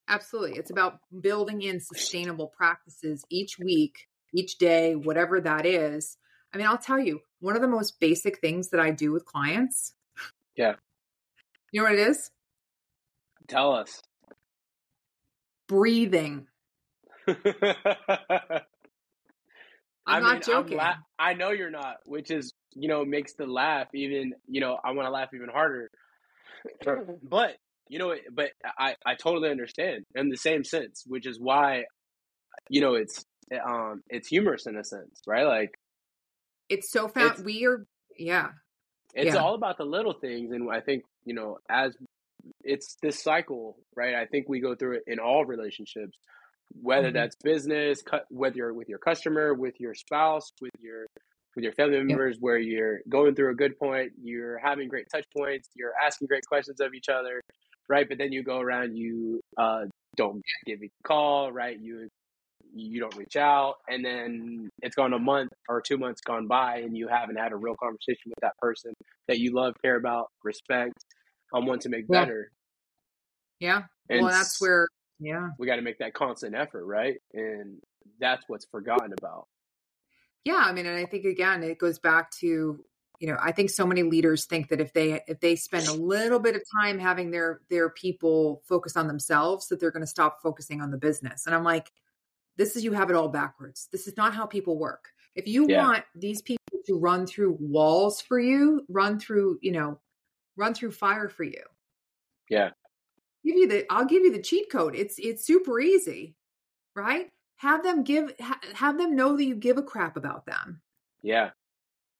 Absolutely. It's about building in sustainable practices each week, each day, whatever that is. I mean, I'll tell you, one of the most basic things that I do with clients. Yeah. You know what it is? Tell us. Breathing. I'm not joking. la- I know you're not, which is you know makes the laugh even you know I want to laugh even harder. but you know, but I I totally understand in the same sense, which is why you know it's um it's humorous in a sense, right? Like It's so found. It's- We are, yeah. it's Yeah. all about the little things, and I think you know as it's this cycle, right? I think we go through it in all relationships, whether Mhm. that's business, cu- whether you're with your customer, with your spouse, with your with your family members, where you're going through a good point, you're having great touch points, you're asking great questions of each other, right? But then you go around, you uh, don't give a call, right? You you don't reach out, and then it's gone a month or two months gone by, and you haven't had a real conversation with that person that you love, care about, respect, um, want to make Yeah. better. Yeah. And well, that's where, yeah. we got to make that constant effort, right? And that's what's forgotten about. Yeah, I mean, and I think again, it goes back to you know, I think so many leaders think that if they if they spend a little bit of time having their their people focus on themselves, that they're going to stop focusing on the business. And I'm like, this is you have it all backwards. This is not how people work. If you Yeah. want these people to run through walls for you, run through, you know, run through fire for you. Yeah. Give you the I'll give you the cheat code. It's it's super easy, right? Have them give ha- have them know that you give a crap about them Yeah.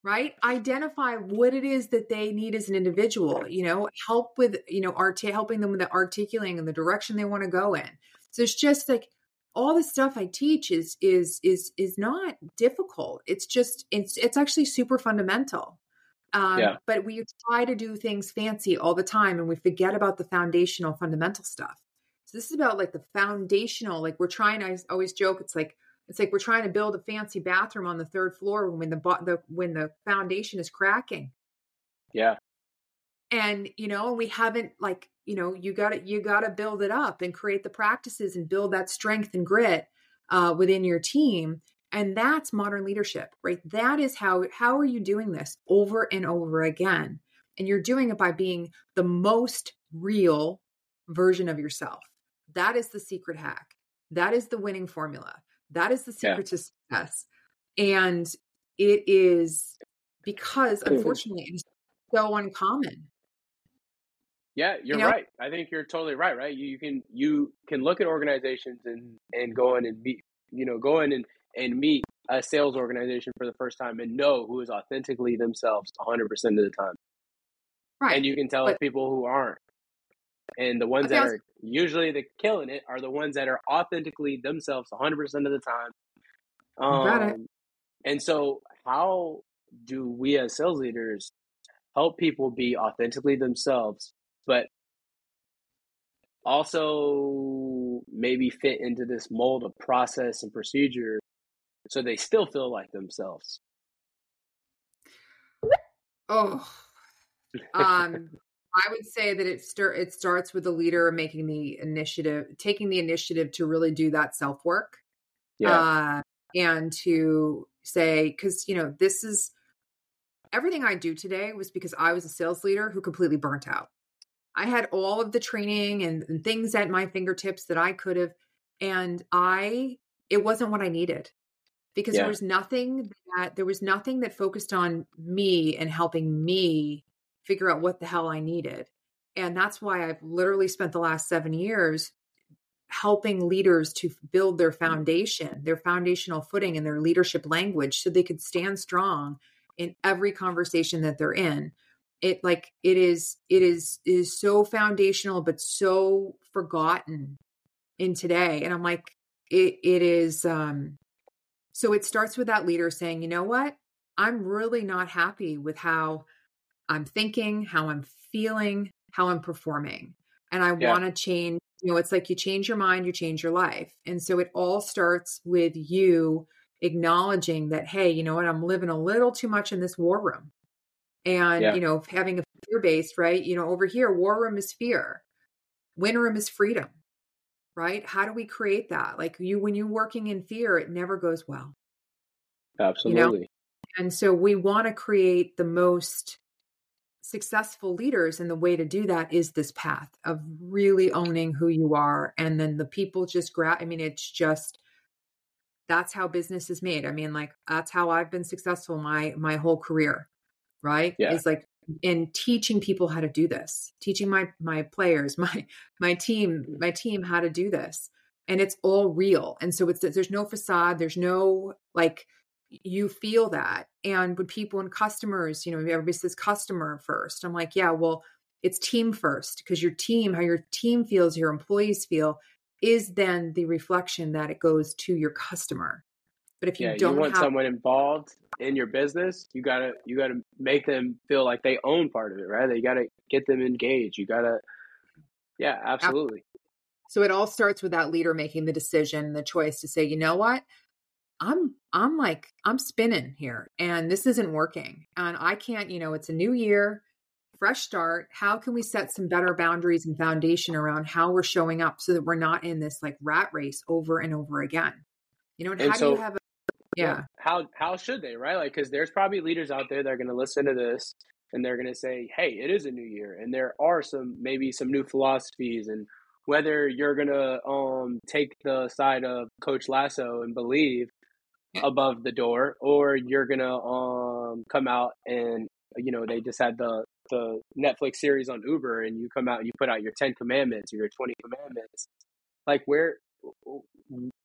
right identify what it is that they need as an individual you know help with you know art helping them with the articulating and the direction they want to go in so it's just like all the stuff I teach is is is is not difficult. It's just it's it's actually super fundamental. Um, yeah. But we try to do things fancy all the time, and we forget about the foundational, fundamental stuff. So this is about like the foundational. Like we're trying. I always joke. It's like it's like we're trying to build a fancy bathroom on the third floor when the the when the foundation is cracking. Yeah. And you know, we haven't like you know you got to you got to build it up and create the practices and build that strength and grit uh, within your team and that's modern leadership right that is how how are you doing this over and over again and you're doing it by being the most real version of yourself that is the secret hack that is the winning formula that is the secret yeah. to success and it is because unfortunately it's so uncommon yeah, you're you know? right. I think you're totally right. Right, you, you can you can look at organizations and and go in and be you know go in and and meet a sales organization for the first time and know who is authentically themselves 100 percent of the time. Right, and you can tell but, people who aren't. And the ones that was, are usually the killing it are the ones that are authentically themselves 100 percent of the time. Um, got it. Um, and so, how do we as sales leaders help people be authentically themselves but also maybe fit into this mold of process and procedure so they still feel like themselves. Oh, um, I would say that it start it starts with the leader making the initiative, taking the initiative to really do that self work, yeah, uh, and to say because you know this is everything I do today was because I was a sales leader who completely burnt out. I had all of the training and, and things at my fingertips that I could have. And I, it wasn't what I needed because yeah. there was nothing that, there was nothing that focused on me and helping me figure out what the hell I needed. And that's why I've literally spent the last seven years helping leaders to build their foundation, their foundational footing and their leadership language so they could stand strong in every conversation that they're in it like it is it is it is so foundational but so forgotten in today and i'm like it it is um so it starts with that leader saying you know what? I'm really not happy with how i'm thinking how i'm feeling how i'm performing and i yeah. want to change you know it's like you change your mind you change your life. And so it all starts with you acknowledging that hey you know what? I'm living a little too much in this war room. And yeah. you know having a fear based right? You know over here war room is fear. Win room is freedom right how do we create that like you when you're working in fear it never goes well absolutely you know? and so we want to create the most successful leaders and the way to do that is this path of really owning who you are and then the people just grab i mean it's just that's how business is made i mean like that's how i've been successful my my whole career right? Yeah. Is like in teaching people how to do this, teaching my my players, my my team, my team how to do this. And it's all real. And so it's there's no facade, there's no like you feel that. And when people and customers, you know, everybody says customer first. I'm like, yeah, well, it's team first because your team, how your team feels, your employees feel, is then the reflection that it goes to your customer. But if you yeah, don't you want have, someone involved in your business, you gotta you gotta make them feel like they own part of it, right? You gotta get them engaged. You gotta, yeah, absolutely. So it all starts with that leader making the decision, the choice to say, you know what, I'm I'm like I'm spinning here, and this isn't working, and I can't. You know, it's a new year, fresh start. How can we set some better boundaries and foundation around how we're showing up so that we're not in this like rat race over and over again? You know, and, and how so, do you have a yeah. How how should they, right? Like, because there's probably leaders out there that are going to listen to this and they're going to say, "Hey, it is a new year, and there are some maybe some new philosophies, and whether you're going to um take the side of Coach Lasso and believe above the door, or you're going to um come out and you know they just had the the Netflix series on Uber, and you come out and you put out your Ten Commandments or your Twenty Commandments, like where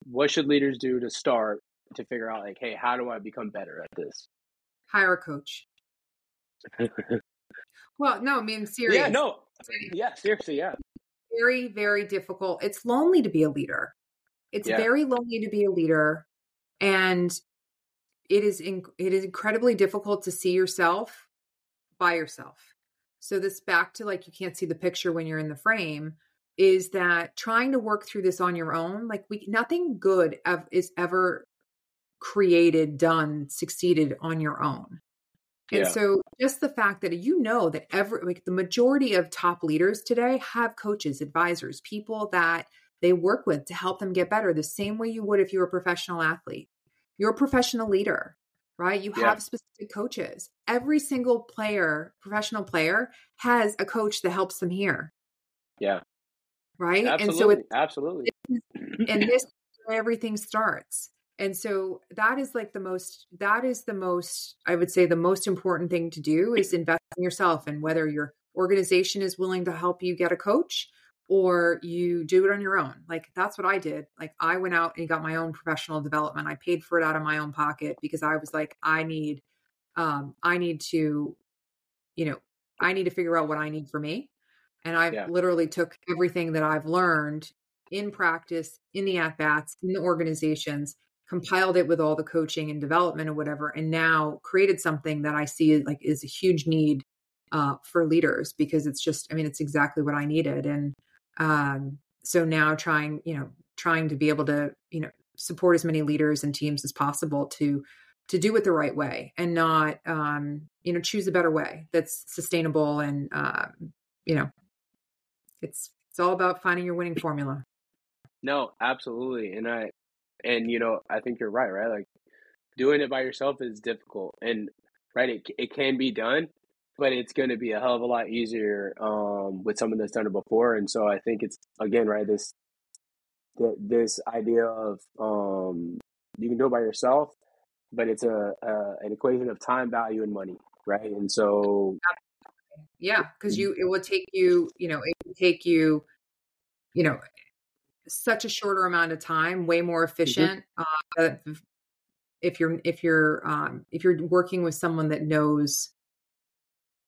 what should leaders do to start to figure out like, hey, how do I become better at this? Hire a coach. well, no, I mean serious. Yeah, no. Yeah, seriously, yeah. Very, very difficult. It's lonely to be a leader. It's Yeah. very lonely to be a leader and it is in, it is incredibly difficult to see yourself by yourself. So this back to like you can't see the picture when you're in the frame is that trying to work through this on your own like we nothing good ev- is ever created done succeeded on your own and Yeah. so just the fact that you know that every like the majority of top leaders today have coaches advisors people that they work with to help them get better the same way you would if you were a professional athlete you're a professional leader right you Yeah. have specific coaches every single player professional player has a coach that helps them here Yeah. right Absolutely. and so it, Absolutely. and this is where everything starts and so that is like the most that is the most i would say the most important thing to do is invest in yourself and whether your organization is willing to help you get a coach or you do it on your own. Like that's what i did. Like i went out and got my own professional development. I paid for it out of my own pocket because i was like i need um i need to you know i need to figure out what i need for me. And i Yeah. literally took everything that i've learned in practice in the at bats in the organizations compiled it with all the coaching and development or whatever and now created something that i see like is a huge need uh, for leaders because it's just i mean it's exactly what i needed and um, so now trying you know trying to be able to you know support as many leaders and teams as possible to to do it the right way and not um, you know choose a better way that's sustainable and um, you know it's it's all about finding your winning formula No, absolutely. And I and you know, I think you're right, right? Like doing it by yourself is difficult. And right, it it can be done, but it's going to be a hell of a lot easier um with someone that's done it before. And so I think it's again, right, this this idea of um you can do it by yourself, but it's a, a an equation of time, value and money, right? And so yeah because you it will take you you know it will take you you know such a shorter amount of time way more efficient uh, if you're if you're um if you're working with someone that knows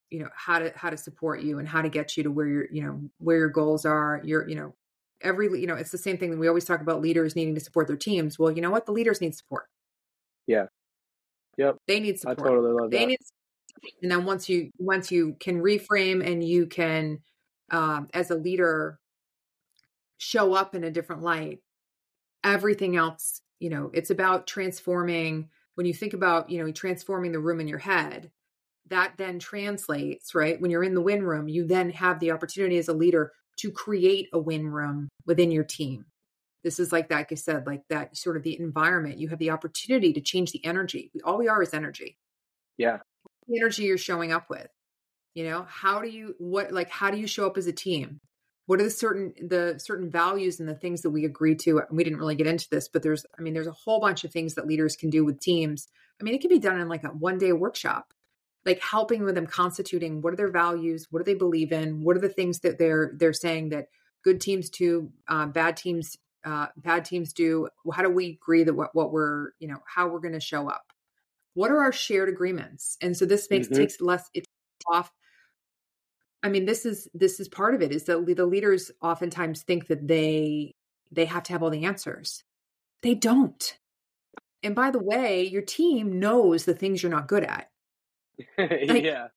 you know how to how to support you and how to get you to where your you know where your goals are your you know every you know it's the same thing that we always talk about leaders needing to support their teams well you know what the leaders need support Yeah. Yep. they need support. I totally love they that. need and then once you once you can reframe and you can um, as a leader show up in a different light. Everything else you know it's about transforming when you think about you know transforming the room in your head that then translates right? When you're in the win room you then have the opportunity as a leader to create a win room within your team. This is like that like i said like that sort of the environment. You have the opportunity to change the energy. All we are is energy. Yeah. the energy you're showing up with you know? How do you what like how do you show up as a team what are the certain the certain values and the things that we agree to? And we didn't really get into this but there's i mean there's a whole bunch of things that leaders can do with teams. I mean it can be done in like a one day workshop like helping with them constituting what are their values what do they believe in what are the things that they're they're saying that good teams do uh, bad teams uh, bad teams do? How do we agree that what, what we're you know how we're going to show up? What are our shared agreements? And so this makes Mhm. takes less it off i mean this is this is part of it is that the leaders oftentimes think that they they have to have all the answers they don't and by the way your team knows the things you're not good at Like- yeah.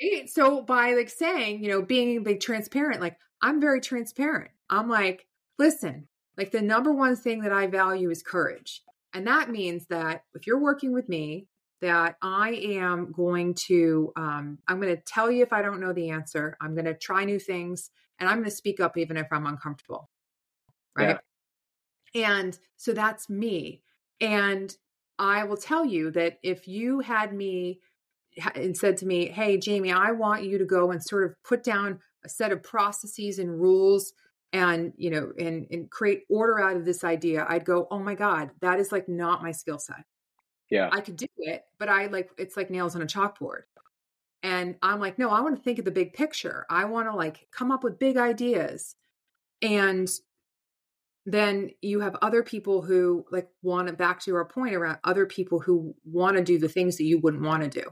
Right? So by like saying, you know, being like transparent, like I'm very transparent. I'm like, listen, like the number one thing that I value is courage. And that means that if you're working with me, that I am going to um I'm going to tell you if I don't know the answer. I'm going to try new things and I'm going to speak up even if I'm uncomfortable. Right? And so that's me. And I will tell you that if you had me and said to me, Hey, Jamie, I want you to go and sort of put down a set of processes and rules and, you know, and, and create order out of this idea, I'd go, Oh my God, that is like not my skill set. Yeah. I could do it, but I like, it's like nails on a chalkboard. And I'm like, no, I want to think of the big picture. I want to like come up with big ideas. And then you have other people who like want to back to our point around other people who want to do the things that you wouldn't want to do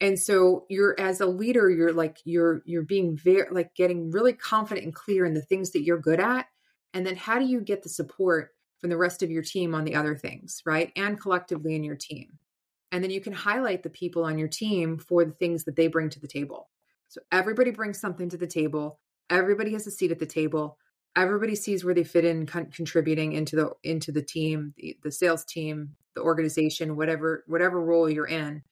and so you're as a leader you're like you're you're being very like getting really confident and clear in the things that you're good at and then how do you get the support from the rest of your team on the other things, right? And collectively in your team. And then you can highlight the people on your team for the things that they bring to the table. So everybody brings something to the table. Everybody has a seat at the table. Everybody sees where they fit in con- contributing into the into the team, the, the sales team, the organization, whatever whatever role you're in.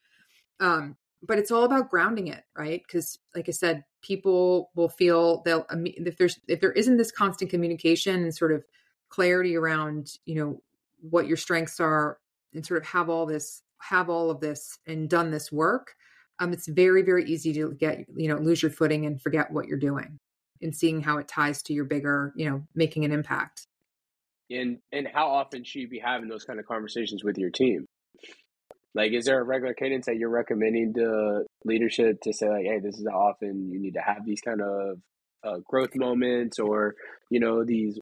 Um, but it's all about grounding it, right? Because, like I said, people will feel they'll if there's if there isn't this constant communication and sort of clarity around, you know, what your strengths are, and sort of have all this have all of this and done this work, um, it's very very easy to get you know lose your footing and forget what you're doing, and seeing how it ties to your bigger, you know, making an impact. And and how often should you be having those kind of conversations with your team? Like, is there a regular cadence that you're recommending to leadership to say, like, hey, this is how often you need to have these kind of uh, growth moments, or you know, these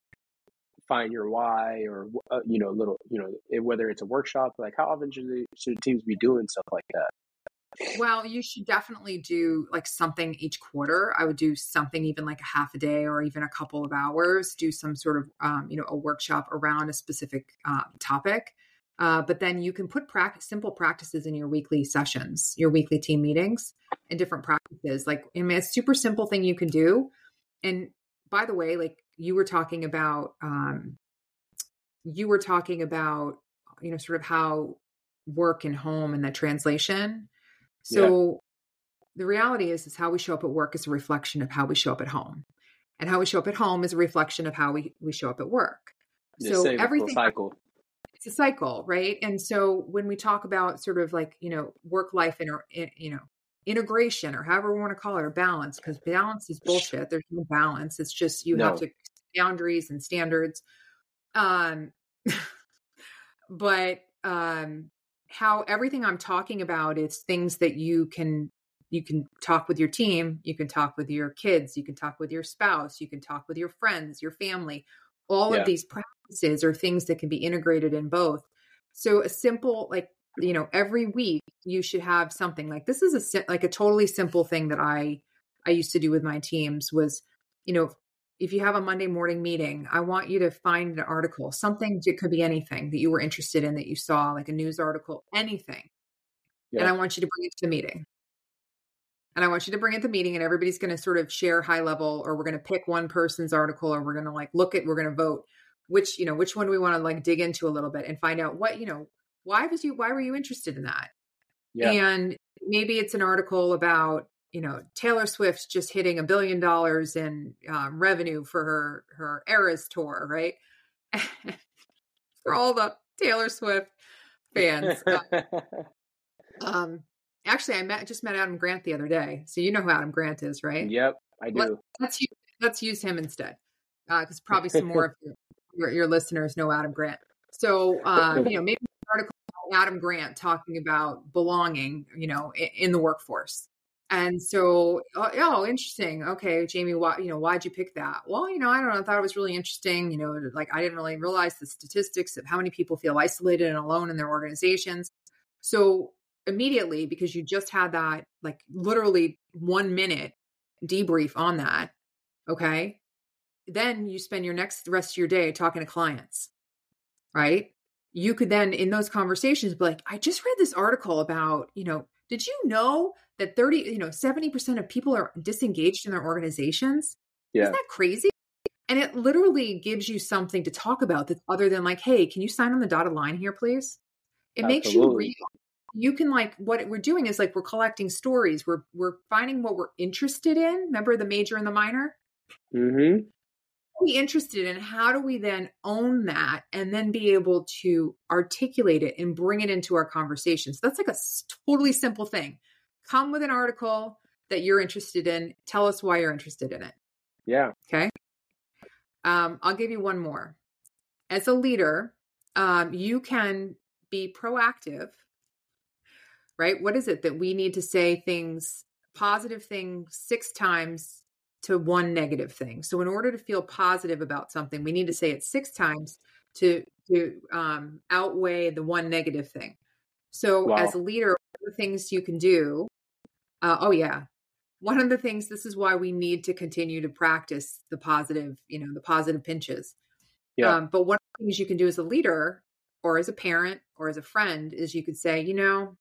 find your why, or uh, you know, little, you know, whether it's a workshop, like, how often should they, should teams be doing stuff like that? Well, you should definitely do like something each quarter. I would do something even like a half a day or even a couple of hours. Do some sort of, um, you know, a workshop around a specific uh, topic uh, but then you can put practice, simple practices in your weekly sessions, your weekly team meetings, and different practices. Like, I mean, it's super simple thing you can do. And by the way, like you were talking about, um, you were talking about, you know, sort of how work and home and the translation. So yeah. the reality is, is how we show up at work is a reflection of how we show up at home, and how we show up at home is a reflection of how we we show up at work. so everything cycle it's a cycle, right? And so when we talk about sort of like, you know, work life and, you know, integration or however we want to call it or balance, because balance is bullshit. There's no balance. It's just you no. have to boundaries and standards. Um, but um, how everything I'm talking about is things that you can you can talk with your team, you can talk with your kids, you can talk with your spouse, you can talk with your friends, your family. All yeah. of these practices are things that can be integrated in both. So a simple like you know every week you should have something like this is a like a totally simple thing that I I used to do with my teams was you know if you have a Monday morning meeting, I want you to find an article, something it could be anything that you were interested in that you saw, like a news article, anything. Yeah. And I want you to bring it to the meeting. And I want you to bring it to the meeting and everybody's going to sort of share high level, or we're going to pick one person's article, or we're going to like look at, we're going to vote which you know which one we want to like dig into a little bit and find out what you know why was you why were you interested in that yeah. and maybe it's an article about you know taylor swift just hitting a billion dollars in um, revenue for her her eras tour right for all the taylor swift fans uh, um actually i met just met adam grant the other day so you know who adam grant is right yep i do Let, let's use, let's use him instead because uh, probably some more of you your, your listeners know Adam Grant. So, um, you know, maybe an article Adam Grant talking about belonging, you know, in, in the workforce. And so, oh, oh, interesting. Okay, Jamie, why, you know, why'd you pick that? Well, you know, I don't know. I thought it was really interesting. You know, like I didn't really realize the statistics of how many people feel isolated and alone in their organizations. So immediately, because you just had that, like literally one minute debrief on that. Okay then you spend your next rest of your day talking to clients, right? You could then, in those conversations, be like, I just read this article about, you know, did you know that 30, you know, 70% of people are disengaged in their organizations? Yeah. Isn't that crazy? And it literally gives you something to talk about that other than like, hey, can you sign on the dotted line here, please? It Absolutely. makes you real. You can like what we're doing is like we're collecting stories. We're we're finding what we're interested in. Remember the major and the minor? Mm-hmm we interested in? How do we then own that and then be able to articulate it and bring it into our conversations so that's like a totally simple thing. Come with an article that you're interested in. Tell us why you're interested in it. Yeah. Okay? Um, i'll give you one more. As a leader um, you can be proactive right? What is it that we need to say things positive things six times to one negative thing. So in order to feel positive about something, we need to say it six times to to um, outweigh the one negative thing. So wow. as a leader, the things you can do. Uh, oh yeah, one of the things. This is why we need to continue to practice the positive. You know, the positive pinches. Yeah. Um, but one of the things you can do as a leader or as a parent or as a friend is you could say, you know,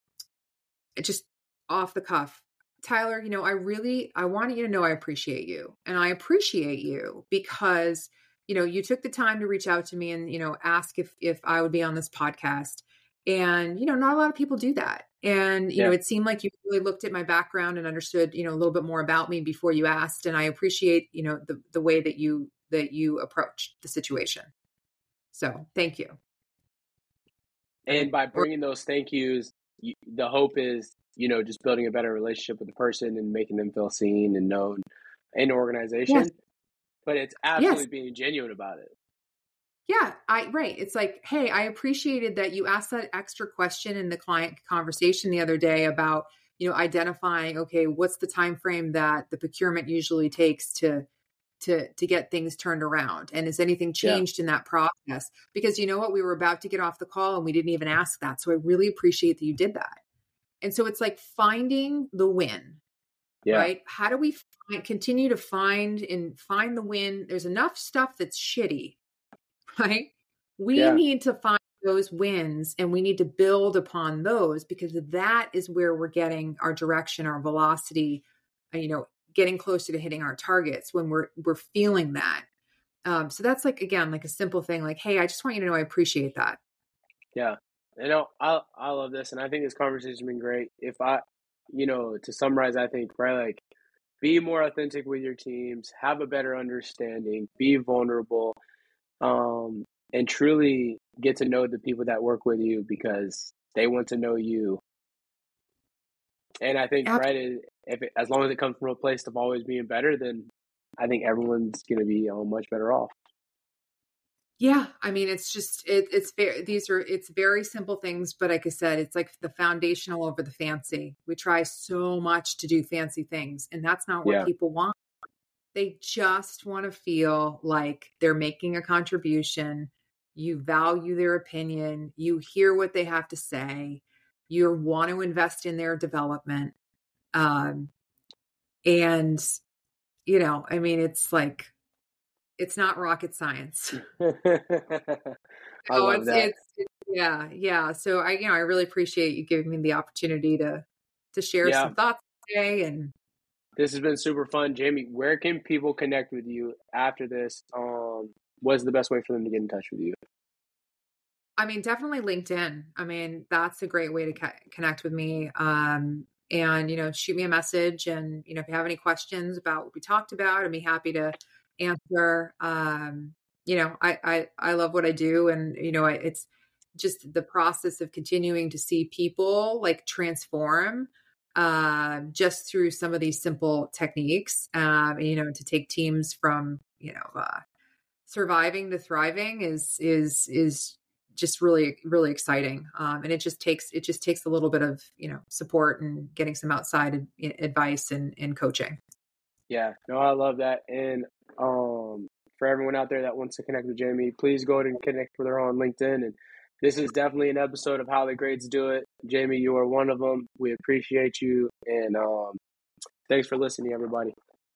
just off the cuff, Tyler, you know, I really I want you to know I appreciate you. And I appreciate you because, you know, you took the time to reach out to me and, you know, ask if if I would be on this podcast. And, you know, not a lot of people do that. And, you yeah. know, it seemed like you really looked at my background and understood, you know, a little bit more about me before you asked. And I appreciate, you know, the the way that you that you approached the situation. So thank you. And by bringing those thank yous, you, the hope is, you know, just building a better relationship with the person and making them feel seen and known in organization. Yes. But it's absolutely yes. being genuine about it. Yeah, I right. It's like, hey, I appreciated that you asked that extra question in the client conversation the other day about, you know, identifying, okay, what's the time frame that the procurement usually takes to to to get things turned around and has anything changed yeah. in that process because you know what we were about to get off the call and we didn't even ask that so i really appreciate that you did that and so it's like finding the win yeah. right? How do we find, continue to find and find the win? There's enough stuff that's shitty right? We yeah. need to find those wins and we need to build upon those because that is where we're getting our direction our velocity uh, you know getting closer to hitting our targets when we're we're feeling that. Um, so that's like again like a simple thing like hey i just want you to know i appreciate that. Yeah you know i i love this and i think this conversation has been great if i you know to summarize i think right like be more authentic with your teams have a better understanding be vulnerable um, and truly get to know the people that work with you because they want to know you and i think right if it, as long as it comes from a place of always being better, then I think everyone's going to be uh, much better off. Yeah, I mean, it's just it, it's very these are it's very simple things, but like I said, it's like the foundational over the fancy. We try so much to do fancy things, and that's not what yeah. people want. They just want to feel like they're making a contribution. You value their opinion. You hear what they have to say. You want to invest in their development. Um, and, you know, I mean, it's like, it's not rocket science. Oh, love it's, that. It's, it's, yeah, yeah. So I, you know, I really appreciate you giving me the opportunity to, to share yeah. some thoughts today. And this has been super fun. Jamie, where can people connect with you after this? Um, what's the best way for them to get in touch with you? I mean, definitely LinkedIn. I mean, that's a great way to ca- connect with me. Um, and you know shoot me a message and you know if you have any questions about what we talked about i'd be happy to answer um you know i i, I love what i do and you know it's just the process of continuing to see people like transform uh, just through some of these simple techniques um you know to take teams from you know uh surviving to thriving is is is just really really exciting um, and it just takes it just takes a little bit of you know support and getting some outside advice and, and coaching. Yeah no i love that and um, for everyone out there that wants to connect with jamie please go ahead and connect with her on linkedin. And this is definitely an episode of how the greats do it. Jamie you are one of them. We appreciate you. And um, thanks for listening everybody